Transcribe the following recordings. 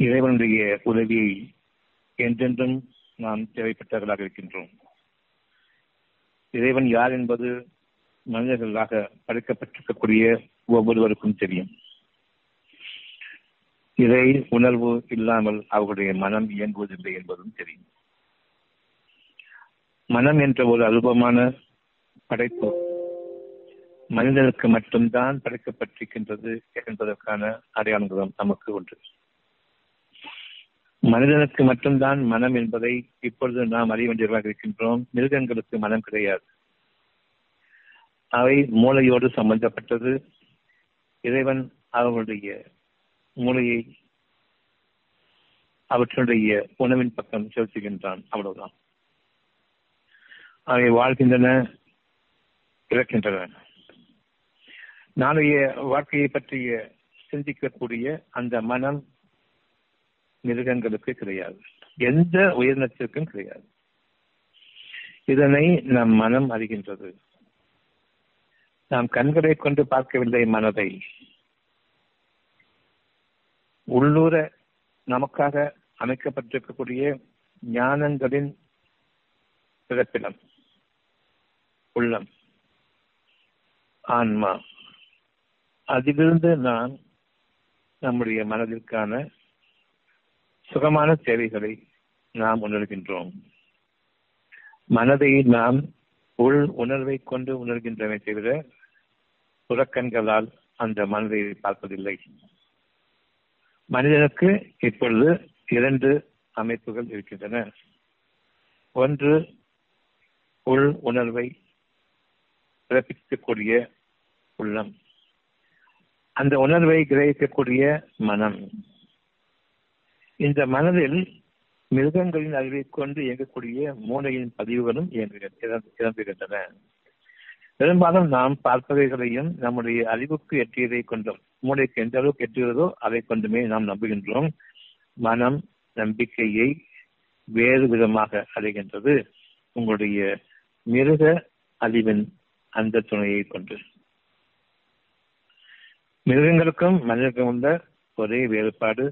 இறைவனுடைய உதவியை என்றென்றும் நாம் தேவைப்பட்டவர்களாக இருக்கின்றோம். இறைவன் யார் என்பது மனிதர்களாக படைக்கப்பட்டிருக்கக்கூடிய ஒவ்வொருவருக்கும் தெரியும். இறை உணர்வு இல்லாமல் அவர்களுடைய மனம் இயங்குவதில்லை என்பதும் தெரியும். மனம் என்ற ஒரு அல்பமான படைப்பு மனிதனுக்கு மட்டும்தான் படைக்கப்பட்டிருக்கின்றது என்பதற்கான அடையாளங்களும் நமக்கு ஒன்று மனிதனுக்கு மட்டும்தான் மனம் என்பதை இப்பொழுது நாம் அறிய வேண்டியவர்களாக இருக்கின்றோம். மிருகங்களுக்கு மனம் கிடையாது. அவை மூளையோடு சம்பந்தப்பட்டது. இறைவன் அவர்களுடைய மூளையை அவற்றுடைய உணவின் பக்கம் செலுத்துகின்றான். அவ்வளவுதான். அவை வாழ்கின்றன இறக்கின்றன. நாளைய வாழ்க்கையை பற்றிய சிந்திக்கக்கூடிய அந்த மனம் மிருகங்களுக்கு கிடையாது. எந்த உயிரினத்திற்கும் கிடையாது. இதனை நம் மனம் அறிகின்றது. நாம் கண்களை கொண்டு பார்க்கவில்லை மனதை. உள்ளூர நமக்காக அமைக்கப்பட்டிருக்கக்கூடிய ஞானங்களின் பிறப்பிடம் உள்ளம் ஆன்மா. அதிலிருந்து நாம் நம்முடைய மனதிற்கான சுகமான சேவைகளை நாம் உணர்கின்றோம். மனதை நாம் உள் உணர்வை கொண்டு உணர்கின்றமே தவிர புறக்கண்களால் அந்த மனதை பார்ப்பதில்லை. மனிதனுக்கு இப்பொழுது இரண்டு அமைப்புகள் இருக்கின்றன. ஒன்று உள் உணர்வை பிறப்பிக்கக்கூடிய உள்ளம். அந்த உணர்வை கிரகிக்கக்கூடிய மனம். இந்த மனதில் மிருகங்களின் அறிவை கொண்டு இயங்கக்கூடிய மூளையின் பதிவுகளும் இறங்குகின்றன. பெரும்பாலும் நாம் பார்ப்பவைகளையும் நம்முடைய அறிவுக்கு எட்டியதை கொண்டும் மூளைக்கு எந்த அளவுக்கு எட்டுகிறதோ அதை கொண்டுமே நாம் நம்புகின்றோம். மனம் நம்பிக்கையை வேறு விதமாக அடைகின்றது. உங்களுடைய மிருக அறிவின் அந்த துணையை கொண்டு. மிருகங்களுக்கும் மனிதனுக்கும் உள்ள ஒரே வேறுபாடு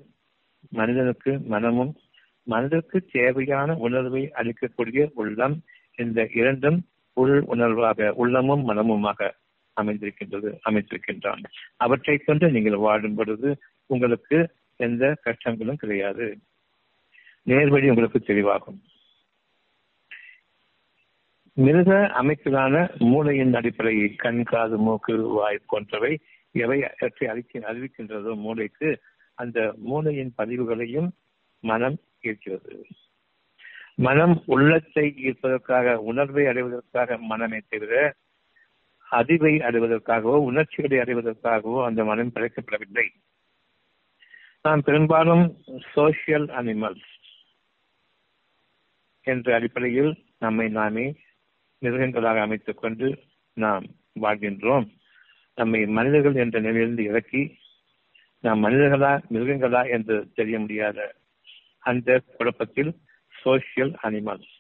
மனிதனுக்கு மனமும் மனதிற்கு தேவையான உணர்வை அளிக்கக்கூடிய உள்ளம் இந்த இரண்டும் உள் உணர்வாக உள்ளமும் மனமுமாக அமைந்திருக்கின்றது அமைந்திருக்கின்றான். அவற்றை கொண்டு நீங்கள் வாடும் பொழுது உங்களுக்கு எந்த கஷ்டங்களும் கிடையாது. நேர்வழி உங்களுக்கு தெளிவாகும். மிருக அமைப்பிலான மூளையின் அடிப்படையில் கண் காது மூக்கு வாய் போன்றவை எவை அறிக்கை அறிவிக்கின்றதோ மூளைக்கு அந்த மூளையின் பதிவுகளையும் மனம் ஈர்க்கிறது. மனம் உள்ளத்தை ஈர்ப்பதற்காக உணர்வை அடைவதற்காக மனமே தவிர அறிவை அடைவதற்காகவோ உணர்ச்சிகளை அடைவதற்காகவோ அந்த மனம் படைக்கப்படவில்லை. நாம் பெரும்பாலும் சோசியல் அனிமல்ஸ் என்ற அடிப்படையில் நம்மை நாமே மிருகங்களாக அமைத்துக் கொண்டு நாம் வாழ்கின்றோம். நம்மை மனிதர்கள் என்ற நிலையிலிருந்து இறக்கி நாம் மனிதர்களா மிருகங்களா என்று தெரிய முடியாத அந்த குழப்பத்தில் சோசியல் அனிமல்ஸ்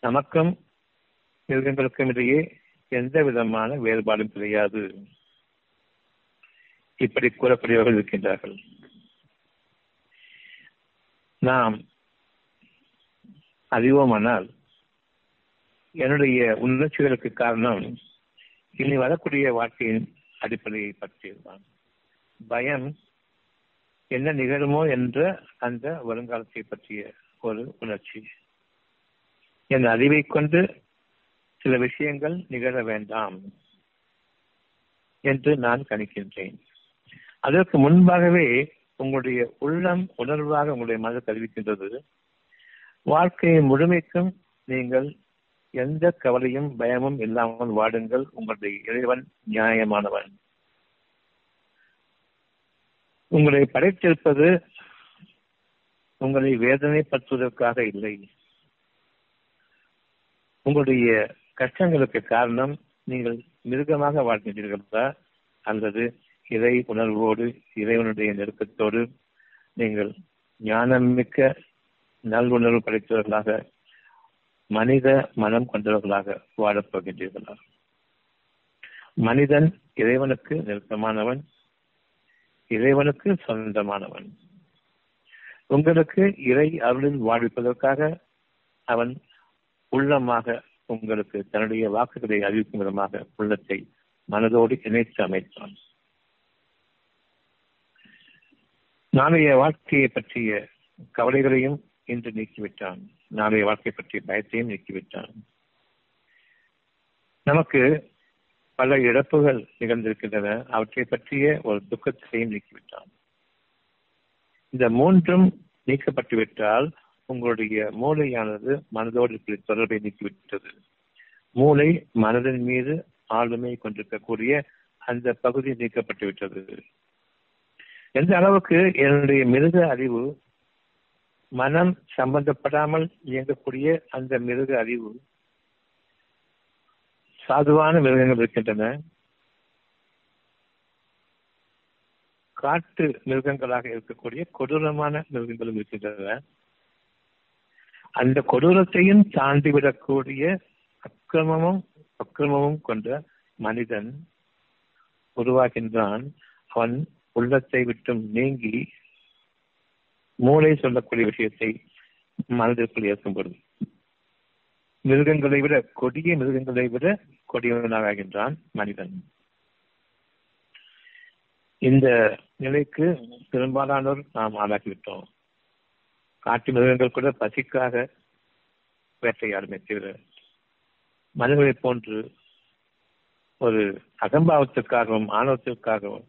நமக்கும் மிருகங்களுக்கும் இடையே எந்த விதமான வேறுபாடும் கிடையாது. இப்படி கூறக்கூடியவர்கள் இருக்கின்றார்கள். நாம் அறிவோமானால் என்னுடைய உணர்ச்சிகளுக்கு காரணம் இனி வரக்கூடிய வாழ்க்கையின் அடிப்படையை பற்றியதுதான். பயம் என்ன நிகழுமோ என்ற அந்த வருங்காலத்தை பற்றிய ஒரு உணர்ச்சி. என் அறிவை கொண்டு சில விஷயங்கள் நிகழ வேண்டாம் என்று நான் கணிக்கின்றேன். அதற்கு முன்பாகவே உங்களுடைய உள்ளம் உணர்வாக உங்களுடைய மனதை தெரிவிக்கின்றது வாழ்க்கையை முழுமைக்கும் நீங்கள் எந்த கவலையும் பயமும் இல்லாமல் வாடுங்கள். உங்களுடைய இறைவன் நியாயமானவன். உங்களை படைத்திருப்பது உங்களை வேதனைப்படுத்துவதற்காக இல்லை. உங்களுடைய கஷ்டங்களுக்கு காரணம் நீங்கள் மிருகமாக வாழ்கின்றீர்களா அல்லது இறை உணர்வோடு இறைவனுடைய நெருக்கத்தோடு நீங்கள் ஞானமிக்க நல்லுணர்வு படைத்தவர்களாக மனித மனம் கொண்டவர்களாக வாழப் போகின்றீர்களா மனிதன் இறைவனுக்கு நெருக்கமானவன் இறைவனுக்கு சொந்தமானவன். உங்களுக்கு இறை அருளில் வாழ்விப்பதற்காக அவன் உள்ளமாக உங்களுக்கு தன்னுடைய வாக்குகளை அறிவிக்கும் விதமாக உள்ளத்தை மனதோடு இணைத்து அமைத்தான். நாளைய வாழ்க்கையை பற்றிய கவலைகளையும் இன்று நீக்கிவிட்டான். நாளைய வாழ்க்கை பற்றிய பயத்தையும் நீக்கிவிட்டான். நமக்கு பல இழப்புகள் நிகழ்ந்திருக்கின்றன. அவற்றை பற்றிய ஒரு துக்கத்தையும் நீக்கிவிட்டான். இந்த மூன்றும் நீக்கப்பட்டுவிட்டால் உங்களுடைய மூளையானது மனதோடு தொடர்பை நீக்கிவிட்டது. மூளை மனதின் மீது ஆளுமை கொண்டிருக்கக்கூடிய அந்த பகுதி நீக்கப்பட்டு விட்டது எந்த அளவுக்கு என்னுடைய மிருக அறிவு மனம் சம்பந்தப்படாமல் இயங்கக்கூடிய அந்த மிருக அறிவு சாதுவான மிருகங்கள் இருக்கின்றன. காட்டு மிருகங்களாக இருக்கக்கூடிய கொடூரமான மிருகங்களும் இருக்கின்றன. அந்த கொடூரத்தையும் தாண்டிவிடக்கூடிய அக்கிரமமும் அக்கிரமமும் கொண்ட மனிதன் உருவாகின்றான். அவன் உள்ளத்தை விட்டும் நீங்கி மூளை சொல்லக்கூடிய விஷயத்தை மனதிற்குள் ஏற்கும் பொழுது மிருகங்களை விட கொடிய மிருகங்களை விட கொடியவனாகின்றான் மனிதன். இந்த நிலைக்கு பெரும்பாலானோர் நாம் ஆளாகிவிட்டோம். காட்டு மிருகங்கள் கூட பசிக்காக வேட்டையாடுமே தவிர மனிதர்களை போன்று ஒரு அகம்பாவத்திற்காகவும் ஆணவத்திற்காகவும்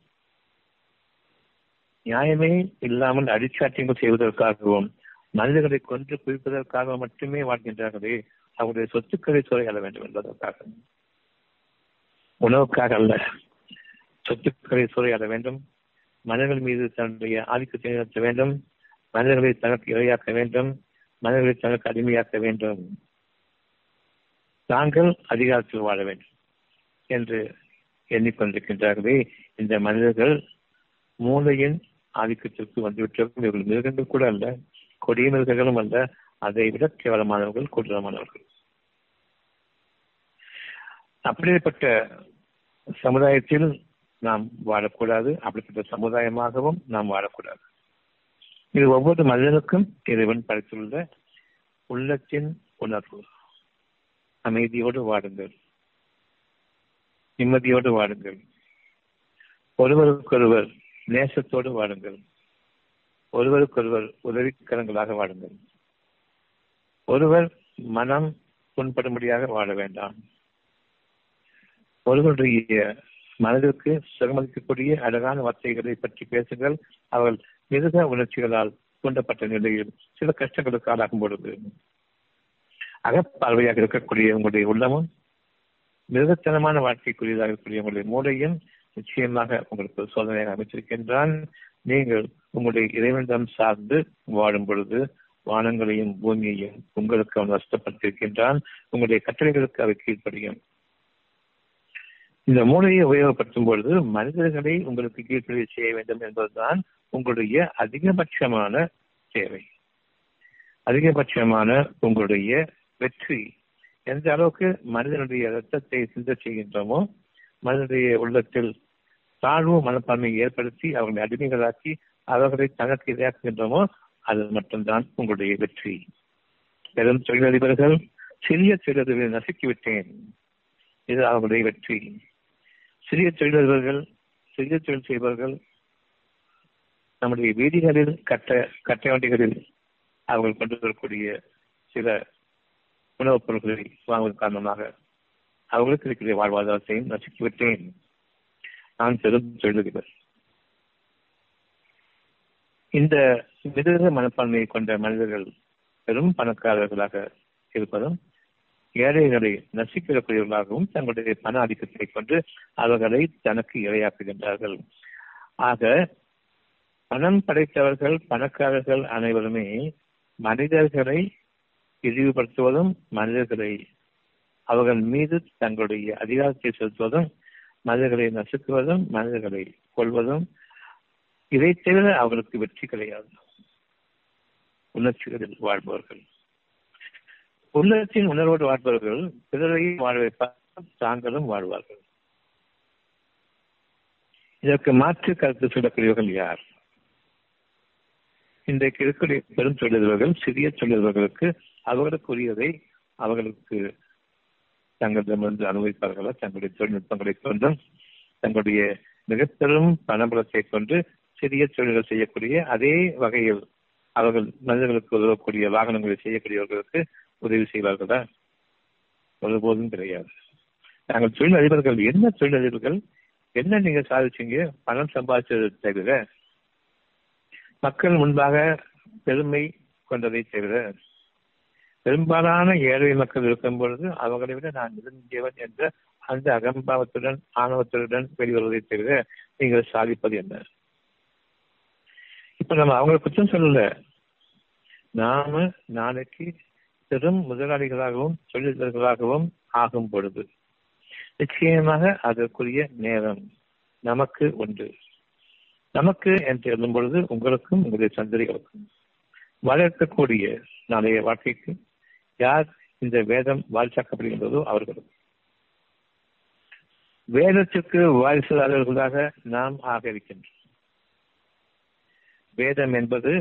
நியாயமே இல்லாமல் அடிச்சாட்டியங்கள் செய்வதற்காகவும் மனிதர்களை கொன்று குவிப்பதற்காக மட்டுமே வாழ்கின்றார்களே அவருடைய சொத்துக்களை சுரையாட வேண்டும் என்பதற்காக. உணவுக்காக அல்ல சொத்துக்களை சூறையாட வேண்டும். மனிதர்கள் மீது தன்னுடைய ஆதிக்கத்தை நிறுத்த வேண்டும். மனிதர்களை தனக்கு இரையாக்க வேண்டும். மனிதர்களை தனக்கு அடிமையாக்க வேண்டும். தாங்கள் அதிகாரத்தில் வாழ வேண்டும் என்று எண்ணிக்கொண்டிருக்கின்றார்களே இந்த மனிதர்கள் மூளையின் ஆதிக்கத்திற்கு வந்துவிட்டார்கள் இவர்கள் மிருகங்கள் கூட அல்ல கொடிய மிருகங்களும் அல்ல அதை விட கேவலமானவர்கள் கொடூரமானவர்கள். அப்படிப்பட்ட சமுதாயத்தில் நாம் வாழக்கூடாது. அப்படிப்பட்ட சமுதாயமாகவும் நாம் வாழக்கூடாது. இது ஒவ்வொரு மனிதனுக்கும் இறைவன் படைத்துள்ள உள்ளத்தின் உணர்வு. அமைதியோடு வாடுங்கள். நிம்மதியோடு வாடுங்கள். ஒருவருக்கொருவர் நேசத்தோடு வாடுங்கள். ஒருவருக்கொருவர் உதவிக்கரங்களாக வாடுங்கள். ஒருவர் மனம் புண்படும்படியாக வாழ வேண்டாம். ஒருவருடைய மனதிற்கு சுகமளிக்கக்கூடிய அழகான வார்த்தைகளை பற்றி பேசுங்கள். அவர்கள் மிருக உணர்ச்சிகளால் தூண்டப்பட்ட நிலையில் சில கஷ்டங்களுக்கு ஆளாகும் பொழுது அகப்பார்வையாக இருக்கக்கூடிய உங்களுடைய உள்ளமும் மிருகத்தனமான வாழ்க்கைக்குரியதாக இருக்கக்கூடிய உங்களுடைய மூளையும் நிச்சயமாக உங்களுக்கு சோதனையாக அமைச்சிருக்கின்றான் நீங்கள் உங்களுடைய இறைவனிடம் சார்ந்து வாழும் பொழுது வானங்களையும் பூமியையும் உங்களுக்கு அவன் வசப்படுத்தியிருக்கின்றான் உங்களுடைய கட்டளைகளுக்கு அவை கீழ்ப்படியும். இந்த மூளையை உபயோகப்படுத்தும் பொழுது மனிதர்களை உங்களுக்கு கீழ்ப்படிய செய்ய வேண்டும் என்பதுதான் உங்களுடைய அதிகபட்சமான தேவை. அதிகபட்சமான உங்களுடைய வெற்றி. எந்த அளவுக்கு மனிதனுடைய ரத்தத்தை சிந்த செய்கின்றோமோ மனிதனுடைய உள்ளத்தில் தாழ்வு மனப்பான்மையை ஏற்படுத்தி அவர்களை அடிமைகளாக்கி அவர்களை தனக்கு இரையாக்குகின்றோமோ அது மட்டும்தான் உங்களுடைய வெற்றி. பெரும் தொழிலதிபர்கள் சிறிய தொழிலதிபர்கள் நசுக்கிவிட்டேன். இது அவர்களுடைய வெற்றி. சிறிய தொழிலதிபர்கள் சிறிய தொழில் செய்பவர்கள் நம்முடைய வீதிகளில் கட்ட கட்ட வண்டிகளில் அவர்கள் கொண்டு வரக்கூடிய சில உணவுப் பொருட்களை வாங்குவதன் காரணமாக அவர்களுக்கு இருக்கிற வாழ்வாதாரத்தையும் நசுக்கிவிட்டேன். நான் பெரும் தொழிலதிபர். இந்த மிருக மனப்பான்மையை கொண்ட மனிதர்கள் பெரும் பணக்காரர்களாக இருப்பதும் ஏழைகளை நசிக்கிறக்கூடியவர்களாகவும் தங்களுடைய பண ஆதிக்கத்தை கொண்டு அவர்களை தனக்கு இரையாக்குகின்றார்கள். ஆக பணம் படைத்தவர்கள் பணக்காரர்கள் அனைவருமே மனிதர்களை இழிவுபடுத்துவதும் மனிதர்களை அவர்கள் மீது தங்களுடைய அதிகாரத்தை செலுத்துவதும் மனிதர்களை நசுக்குவதும் மனிதர்களை கொள்வதும் இதை தவிர அவர்களுக்கு வெற்றி கிடையாது. உணர்ச்சிகளில் வாழ்பவர்கள். உள்ளத்தின் உணர்வோடு வாழ்பவர்கள் பிறரையும் வாழ வைப்பார்கள் தாங்களும் வாழ்வார்கள். இதற்கு மாற்று கருத்து சொல்லக்கூடியவர்கள் யார்? இன்றைக்கு இருக்கக்கூடிய பெரும் தொழிலர்கள் சிறிய தொழிலர்களுக்கு அவர்களுக்குரியதை அவர்களுக்கு தங்களிடமிருந்து அனுபவிப்பார்களா? தங்களுடைய தொழில்நுட்பங்களை கொண்டும் தங்களுடைய மிக பெரும் பணபலத்தை கொண்டு சிறிய தொழில்கள் செய்யக்கூடிய அதே வகையில் அவர்கள் மனிதர்களுக்கு உதவக்கூடிய வாகனங்களை செய்யக்கூடியவர்களுக்கு உதவி செய்வார்களா ஒருபோதும் கிடையாது நாங்கள் தொழிலதிபர்கள் என்ன தொழிலதிபர்கள் என்ன நீங்க சாதிச்சீங்க பணம் சம்பாதிச்சது தவிர மக்கள் முன்பாக பெருமை கொண்டதை தவிர பெரும்பாலான ஏழை மக்கள் இருக்கும் பொழுது அவர்களை விட நான் நெருங்கியவன் என்ற அந்த அகம்பாவத்துடன் ஆணவத்துடன் வெளிவருவதை தவிர நீங்கள் சாதிப்பது என்ன? இப்ப நம்ம அவங்களை குற்றம் சொல்லல. நாம நாளைக்கு பெரும் முதலாளிகளாகவும் தொழிலாளர்களாகவும் ஆகும் பொழுது நிச்சயமாக அதற்குரிய நேரம் நமக்கு உண்டு. நமக்கு என்று எழுதும் பொழுது உங்களுக்கும் உங்களுடைய சந்ததிகளுக்கும் வளர்க்கக்கூடிய நாளைய வாழ்க்கைக்கு யார் இந்த வேதம் வாரிசாக்கப்படுகின்றதோ அவர்களும் வேதத்திற்கு வாரிசுதாரர்களாக நாம் ஆக இருக்கின்றோம். வேதம் என்பது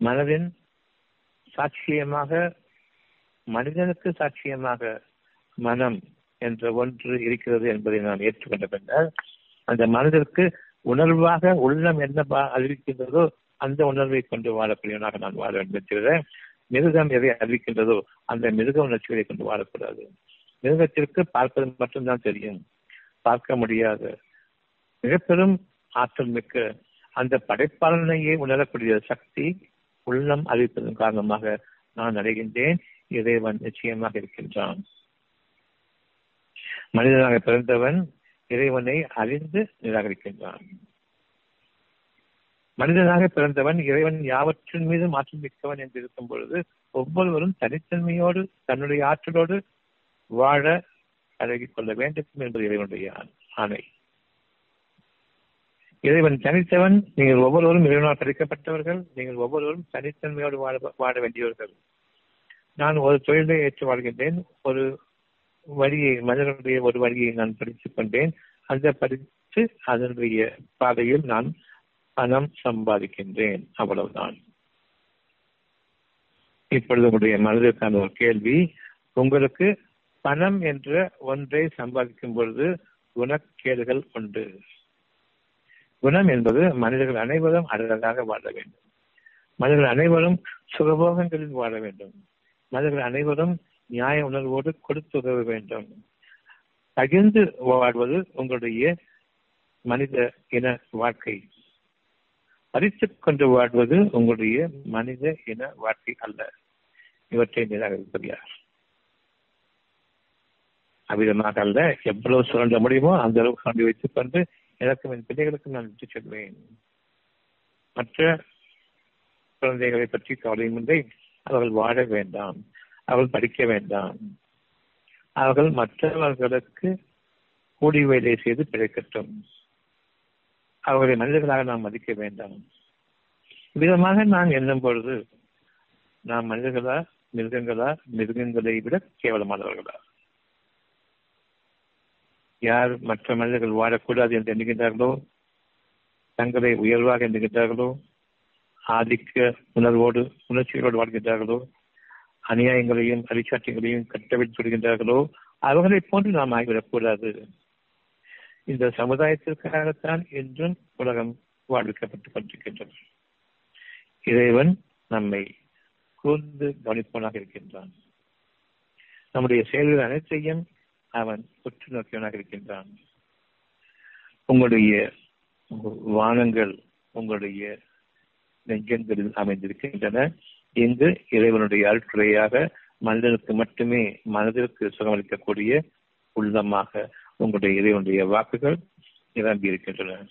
மனதின் சாட்சியமாக மனிதனுக்கு சாட்சியமாக மனம் என்ற ஒன்று இருக்கிறது என்பதை நாம் ஏற்றுக்கொண்ட பின்னர் அந்த மனதிற்கு உணர்வாக உள்ளம் என்ன அறிவிக்கின்றதோ அந்த உணர்வை கொண்டு வாழக்கூடியவனாக நான் வாழ வேண்டும் தவிர மிருகம் எதை அறிவிக்கின்றதோ அந்த மிருக உணர்ச்சிகளை கொண்டு வாழக்கூடாது. மிருகத்திற்கு பார்ப்பது மட்டும்தான் தெரியும். பார்க்க முடியாது. மிக பெரும் ஆற்றல் மிக்க அந்த படைப்பாளனையே உணரக்கூடிய சக்தி உள்ளம் அறிவிப்பதன் காரணமாக நான் அடைகின்றேன். இறைவன் நிச்சயமாக இருக்கின்றான். மனிதனாக பிறந்தவன் இறைவனை அறிந்து நிராகரிக்கின்றான். மனிதனாக பிறந்தவன் இறைவன் யாவற்றின் மீது மாற்றம் மிக்கவன் என்று இருக்கும் பொழுது ஒவ்வொருவரும் தனித்தன்மையோடு தன்னுடைய ஆற்றலோடு வாழ அழகிக் கொள்ள வேண்டும் என்பது இறைவனுடைய ஆணை. இறைவன் தனித்தவன் நீங்கள் ஒவ்வொருவரும் இறைவனால் படைக்கப்பட்டவர்கள் நீங்கள் ஒவ்வொருவரும் தனித்தன்மையோடு வாழ வாழ வேண்டியவர்கள். நான் ஒரு தொழிலை ஏற்று வாழ்கின்றேன் ஒரு வழியை மனிதனுடைய ஒரு வழியை நான் படித்துக் கொண்டேன் அந்த படித்து அதனுடைய பாதையில் நான் பணம் சம்பாதிக்கின்றேன் அவ்வளவுதான். இப்பொழுது உங்களுடைய மனதிற்கான ஒரு கேள்வி உங்களுக்கு பணம் என்ற ஒன்றை சம்பாதிக்கும் பொழுது குணக்கேடுகள் உண்டு. குணம் என்பது மனிதர்கள் அனைவரும் அழகாக வாழ வேண்டும். மனிதர்கள் அனைவரும் சுகபோகங்களில் வாழ வேண்டும். மனிதர்கள் அனைவரும் நியாய உணர்வோடு கொடுத்து உதவ வேண்டும். பகிர்ந்து வாழ்வது உங்களுடைய மனித இன வாழ்க்கை. பறித்துக் கொண்டு வாழ்வது உங்களுடைய மனித இன வாழ்க்கை அல்ல. இவற்றை நிராகரிப்பது யார் அவ்விதமாக அல்ல. எவ்வளவு சுரண்ட முடியுமோ அந்த அளவுக்கு சுரண்டி வைத்துக் கொண்டு எனக்கும் என் பிள்ளைகளுக்கும் நான் விட்டுச் செல்வேன். மற்ற குழந்தைகளை பற்றி கவலையுமில்லை அவர்கள் வாழ வேண்டாம். அவர்கள் படிக்க வேண்டாம். அவர்கள் மற்றவர்களுக்கு கூடி வேலை செய்து பிழைக்கட்டும். அவர்களை மனிதர்களாக நாம் மதிக்க வேண்டாம். விதமாக நாம் எண்ணும் பொழுது நாம் மனிதர்களா மிருகங்களா மிருகங்களை விட கேவலமானவர்களா? யார் மற்ற மனிதர்கள் வாழக்கூடாது என்று எண்ணுகின்றார்களோ தங்களை உயர்வாக எண்ணுகின்றார்களோ ஆதிக்க உணர்வோடு உணர்ச்சிகளோடு வாழ்கின்றார்களோ அநியாயங்களையும் அரிச்சாட்டியங்களையும் கட்டவிட்டு விடுகின்றார்களோ அவர்களை போன்று நாம் ஆகிவிடக்கூடாது. இந்த சமுதாயத்திற்காகத்தான் என்றும் உலகம் வாழ்விக்கப்பட்டுக் கொண்டிருக்கின்றது. இறைவன் நம்மை கூர்ந்து கவனிப்பவனாக இருக்கின்றான். நம்முடைய செயல்கள் அனைத்தையும் அவன் உற்று நோக்கியவனாக இருக்கின்றான். உங்களுடைய வானங்கள் உங்களுடைய நெஞ்சங்களில் அமைந்திருக்கின்றன. இங்கு இறைவனுடைய அருட்குறையாக மனிதனுக்கு மட்டுமே மனதிற்கு சுகமளிக்கக்கூடிய உள்ளமாக உங்களுடைய இறைவனுடைய வாக்குகள் நிரம்பி இருக்கின்றன.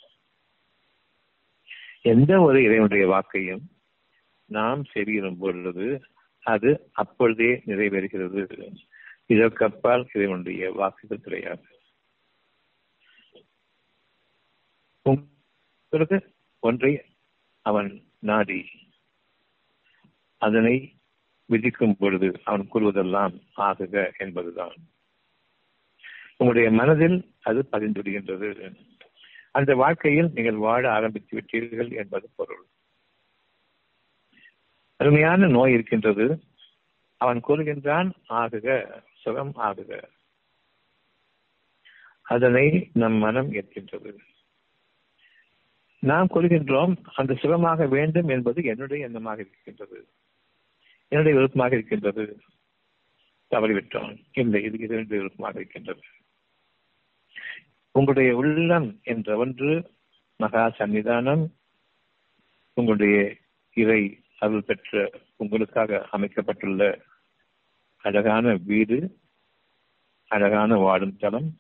எந்த ஒரு இறைவனுடைய வாக்கையும் நாம் செவியிடும் பொழுது அது அப்பொழுதே நிறைவேறுகிறது. இதற்கப்பால் இதனுடைய வாக்குகள் கிடையாது உங்களுக்கு ஒன்றை அவன் நாடி. அதனை விதிக்கும் பொழுது அவன் கூறுவதெல்லாம் ஆகுக என்பதுதான். உங்களுடைய மனதில் அது பதிந்துடுகின்றது அந்த வாழ்க்கையில் நீங்கள் வாழ ஆரம்பித்து விட்டீர்கள் என்பது பொருள். அருமையான நோய் இருக்கின்றது. அவன் கூறுகின்றான் ஆகுக. சுகம் ஆகுக அதனை நம் மனம் ஏற்கின்றது நாம் கூறுகின்றோம் அந்த சுகமாக வேண்டும் என்பது என்னுடைய எண்ணமாக இருக்கின்றது. என்னுடைய விருப்பமாக இருக்கின்றது. தவறிவிட்டோம். இல்லை இது இதனுடைய விருப்பமாக இருக்கின்றது. உங்களுடைய உள்ளம் என்ற ஒன்று மகா சன்னிதானம். உங்களுடைய இறை அருள் பெற்ற உங்களுக்காக அமைக்கப்பட்டுள்ள அழகான வீடு அழகான வாழும் தளம்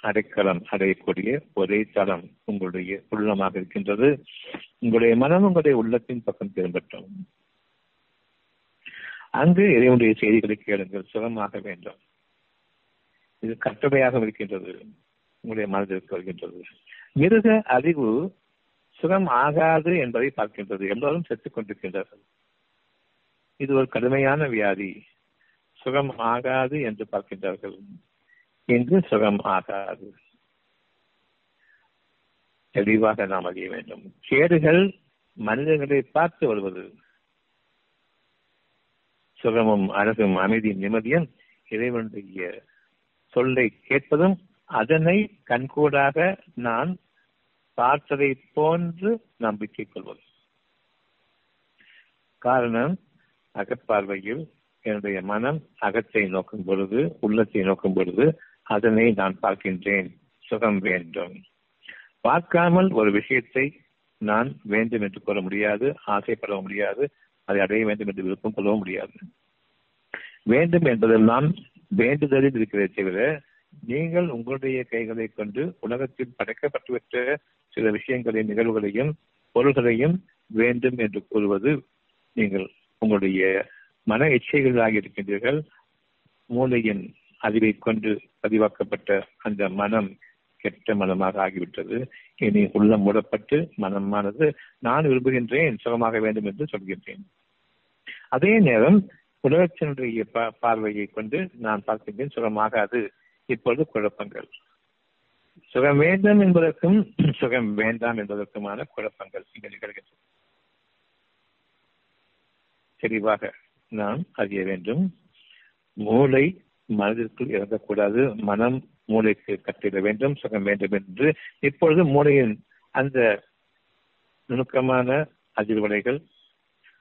அடைக்கலம் அடையக்கூடிய ஒரே தளம் உங்களுடைய உள்ளமாக இருக்கின்றது. உங்களுடைய மனம் உங்களுடைய உள்ளத்தின் பக்கம் திரும்பட்டும். அங்கு இறைவனுடைய செய்திகளை கேளுங்கள். சுகமாக வேண்டும். இது கட்டளையாக இருக்கின்றது. உங்களுடைய மனதிற்கு வருகின்றது. மிருக அறிவு சுகம் ஆகாது என்பதை பார்க்கின்றது. எல்லோரும் செத்துக் கொண்டிருக்கின்றார்கள். இது ஒரு கடுமையான வியாதி. சுகம் ஆகாது என்று பார்க்கின்றார்கள். இன்று சுகம் ஆகாது தெளிவாக நாம் அறிய வேண்டும். கேடுகள் மனிதர்களை பார்த்து வருவது. சுகமும் அழகும் அமைதியும் நிம்மதியும் இறைவனுடைய சொல்லை கேட்பதும் அதனை கண்கூடாக நான் பார்த்ததை போன்று நம்பிக்கை கொள்வது. காரணம் அகப்பார்வையில் என்னுடைய மனம் அகத்தை நோக்கும் பொழுது உள்ளத்தை நோக்கும் பொழுது அதனை நான் பார்க்கின்றேன். சுகம் வேண்டும். பார்க்காமல் ஒரு விஷயத்தை நான் வேண்டும் என்று கூற முடியாது ஆசைப்பட முடியாது அதை அடைய வேண்டும் என்று விருப்பம் கொள்ளவும் முடியாது. வேண்டும் என்பதெல்லாம் வேண்டுதலில் இருக்கிறதை தவிர நீங்கள் உங்களுடைய கைகளை கொண்டு உலகத்தில் படைக்கப்பட்டுவிட்ட சில விஷயங்களின் நிகழ்வுகளையும் பொருள்களையும் வேண்டும் என்று கூறுவது நீங்கள் உங்களுடைய மன இச்சைகளாக இருக்கின்றீர்கள். மூளையின் அறிவை கொண்டு பதிவாக்கப்பட்ட அந்த மனம் கெட்ட மனமாக ஆகிவிட்டது. இனி உள்ளம் மூடப்பட்டு மனமானது நான் விரும்புகின்றேன் சுகமாக வேண்டும் என்று சொல்கின்றேன். அதே நேரம் உலகத்தினுடைய பார்வையை கொண்டு நான் பார்க்கின்றேன் சுகமாகாது. இப்பொழுது குழப்பங்கள். சுகம் வேண்டும் என்பதற்கும் சுகம் வேண்டாம் என்பதற்குமான குழப்பங்கள் இங்கு நிகழ்கின்றன. தெளிவாக நாம் அறிய வேண்டும். மூளை மனதிற்குள் இறங்கக்கூடாது. மனம் மூளைக்கு கட்டிட வேண்டும் சுகம் வேண்டும் என்று. இப்பொழுது மூளையின் அந்த நுணுக்கமான அதிர்வலைகள்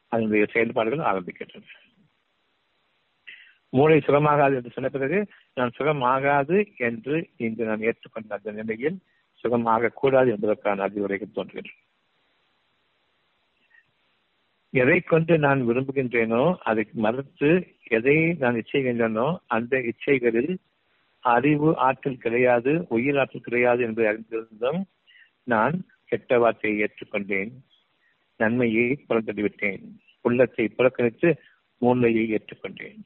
அதனுடைய செயல்பாடுகள் ஆரம்பிக்கின்றன. மூளை சுகமாகாது என்று சொன்ன பிறகு நான் சுகமாகாது என்று இன்று நான் ஏற்றுக்கொண்ட அந்த நிலையில் சுகமாகக்கூடாது என்பதற்கான அறிவுரைகள் தோன்றுகின்றன. எதை கொண்டு நான் விரும்புகின்றேனோ அதை மறுத்து எதை நான் இச்சைகின்றனோ அந்த இச்சைகளில் அறிவு ஆற்றல் கிடையாது உயிர் ஆற்றல் கிடையாது என்பதை அறிந்திருந்தும் நான் கெட்ட வார்த்தையை ஏற்றுக்கொண்டேன். நன்மையை புறந்தள்ளிவிட்டேன். உள்ளத்தை புறக்கணித்து மூளையை ஏற்றுக்கொண்டேன்.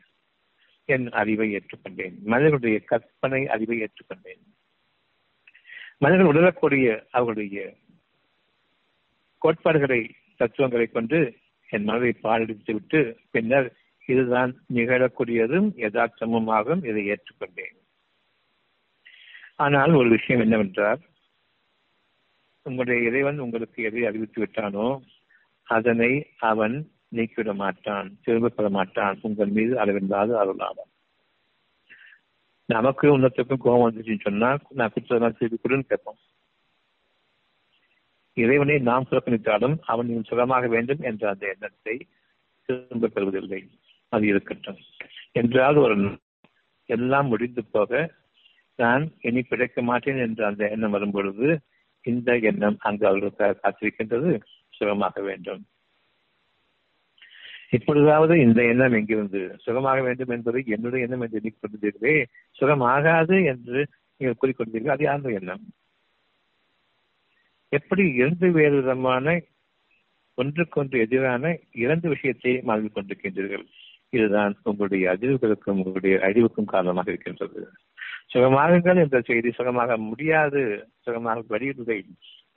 என் அறிவை ஏற்றுக்கொண்டேன். மனிதர்களுடைய கற்பனை அறிவை ஏற்றுக்கொண்டேன். மனிதர்கள் உணரக்கூடிய அவர்களுடைய கோட்பாடுகளை தத்துவங்களை கொண்டு என் மனதை பாலடித்து விட்டு பின்னர் இதுதான் நிகழக்கூடியதும் யதார்த்தமுமாகும் இதை ஏற்றுக்கொண்டேன். ஆனால் ஒரு விஷயம் என்னவென்றால் உங்களுடைய இறைவன் உங்களுக்கு எதை அறிவித்து விட்டானோ அதனை அவன் நீக்கிவிட மாட்டான் திரும்ப பெற மாட்டான் உங்கள் மீது அளவில்லாது அருளாதான் நமக்கு உன்னத்துக்கும் கோபம் வந்துச்சுன்னு சொன்னா நான் குற்றதான் திருப்பி கொடுன்னு கேட்போம். இறைவனை நாம் புறக்கணித்தாலும் அவன் இவன் சுகமாக வேண்டும் என்ற அந்த எண்ணத்தை திரும்ப பெறுவதில்லை. அது இருக்கட்டும். என்றால் ஒரு எல்லாம் முடிந்து போக நான் இனி பிழைக்க மாட்டேன் என்ற அந்த எண்ணம் வரும் பொழுது இந்த எண்ணம் அங்கு அவர்களுக்காக காத்திருக்கின்றது. சுகமாக வேண்டும். இப்பொழுதாவது இந்த எண்ணம் எங்கிருந்து? சுகமாக வேண்டும் என்பது என்னுடைய எண்ணம் என்று எண்ணிக்கொண்டிருக்கிறே சுகமாகாது என்று நீங்கள் கூறிக்கொண்டீர்கள் அது யாருடைய எண்ணம்? எப்படி இரண்டு வேறு விதமான ஒன்றுக்கொன்று எதிரான இரண்டு விஷயத்தை மறந்து கொண்டிருக்கின்றீர்கள்? இதுதான் உங்களுடைய அதிர்வுகளுக்கும் உங்களுடைய அழிவுக்கும் காரணமாக இருக்கின்றது. சுகமாகுங்கள் என்ற செய்தி சுகமாக முடியாது சுகமாக வழியில்லை